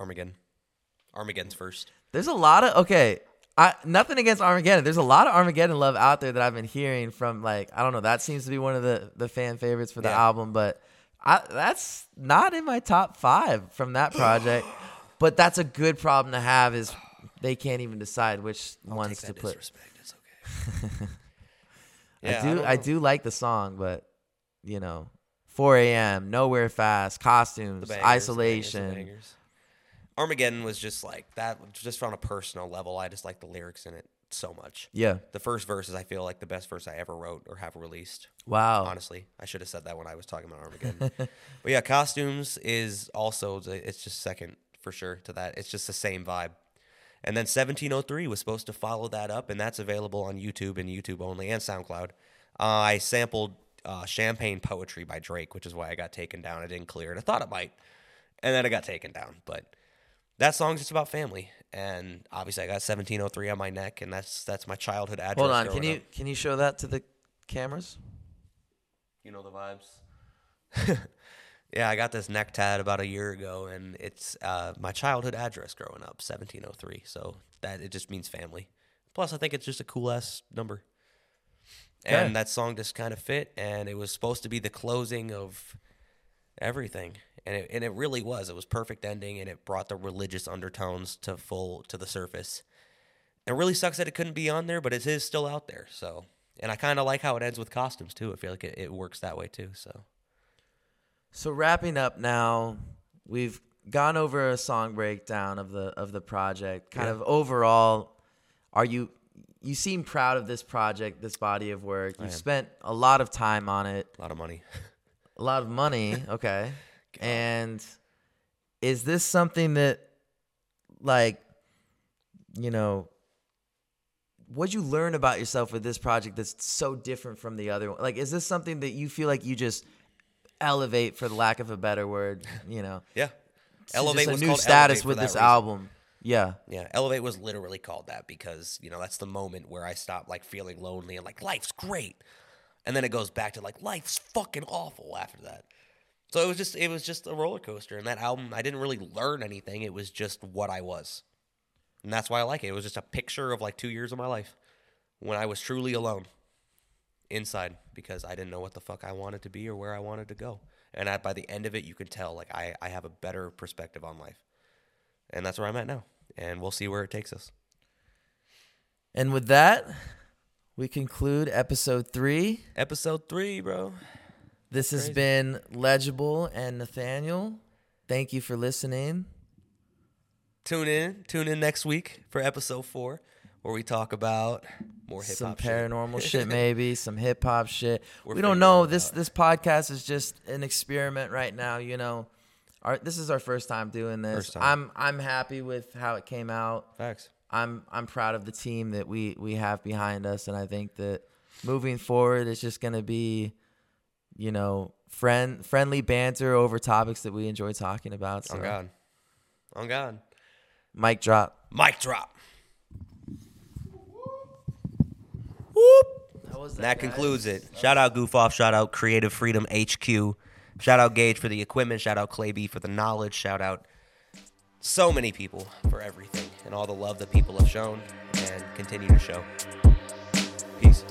Armageddon. Armageddon's first. there's a lot of okay. I nothing against Armageddon. There's a lot of Armageddon love out there that I've been hearing from. Like I don't know. That seems to be one of the the fan favorites for the Yeah. album, but I that's not in my top five from that project. but that's a good problem to have. Is they can't even decide which I'll ones to put. okay. I Yeah, do don't I, do like the song, but you know, 4 a.m. Nowhere Fast, costumes, bangers, the bangers, the isolation. bangers. Armageddon was just like that, just on a personal level. I just like the lyrics in it so much. Yeah. The first verse is, I feel like, the best verse I ever wrote or have released. Wow. Honestly, I should have said that when I was talking about Armageddon. but yeah, costumes is also it's just second for sure to that. It's just the same vibe. And then 1703 was supposed to follow that up, and that's available on YouTube and YouTube only and SoundCloud. Uh, I sampled uh, Champagne Poetry by Drake, which is why I got taken down. I didn't clear it. I thought it might, and then it got taken down. But that song's just about family, and obviously I got 1703 on my neck, and that's that's my childhood address. Hold on, can you up. can you show that to the cameras? You know the vibes. yeah, I got this neck tat about a year ago, and it's uh, my childhood address growing up, 1703. So that it just means family. Plus, I think it's just a cool ass number. Okay. And that song just kind of fit, and it was supposed to be the closing of everything, and it, and it really was. It was perfect ending, and it brought the religious undertones to full to the surface. It really sucks that it couldn't be on there, but it is still out there. So, and I kind of like how it ends with costumes too. I feel like it, it works that way too. So. So wrapping up now, we've gone over a song breakdown of the of the project. Kind Yeah. of overall, are you you seem proud of this project, this body of work? You've spent a lot of time on it, A lot of money. a lot of money, okay. and is this something that like you know what'd you learn about yourself with this project that's so different from the other one? Like, is this something that you feel like you just elevate, for the lack of a better word, you know? Yeah. Elevate was a new called status Elevate with this reason. album. Yeah. Yeah, Elevate was literally called that because, you know, that's the moment where I stopped like feeling lonely and like life's great. And then it goes back to like life's fucking awful after that. So it was just it was just a roller coaster and that album I didn't really learn anything. It was just what I was. And that's why I like it. It was just a picture of like 2 years of my life when I was truly alone inside because I didn't know what the fuck I wanted to be or where I wanted to go. And at, by the end of it you can tell like I I have a better perspective on life. And that's where I'm at now. And we'll see where it takes us. And with that, we conclude episode three. Episode three, bro. This has been Legible and Nathaniel. Thank you for listening. Tune in. Tune in next week for episode four, where we talk about more hip hop, some paranormal shit, maybe some hip hop shit. We're we don't know. This out. this podcast is just an experiment right now. You know, our this is our first time doing this. First time. I'm I'm happy with how it came out. Facts. I'm I'm proud of the team that we we have behind us, and I think that moving forward, it's just gonna be, you know, friend friendly banter over topics that we enjoy talking about. So, On God. On God. mic drop. Mic drop. How was And that concludes it. Shout out Goof Off. Shout out Creative Freedom HQ. Shout out Gage for the equipment. Shout out Clay B for the knowledge. Shout out so many people for everything and all the love that people have shown and continue to show. Peace.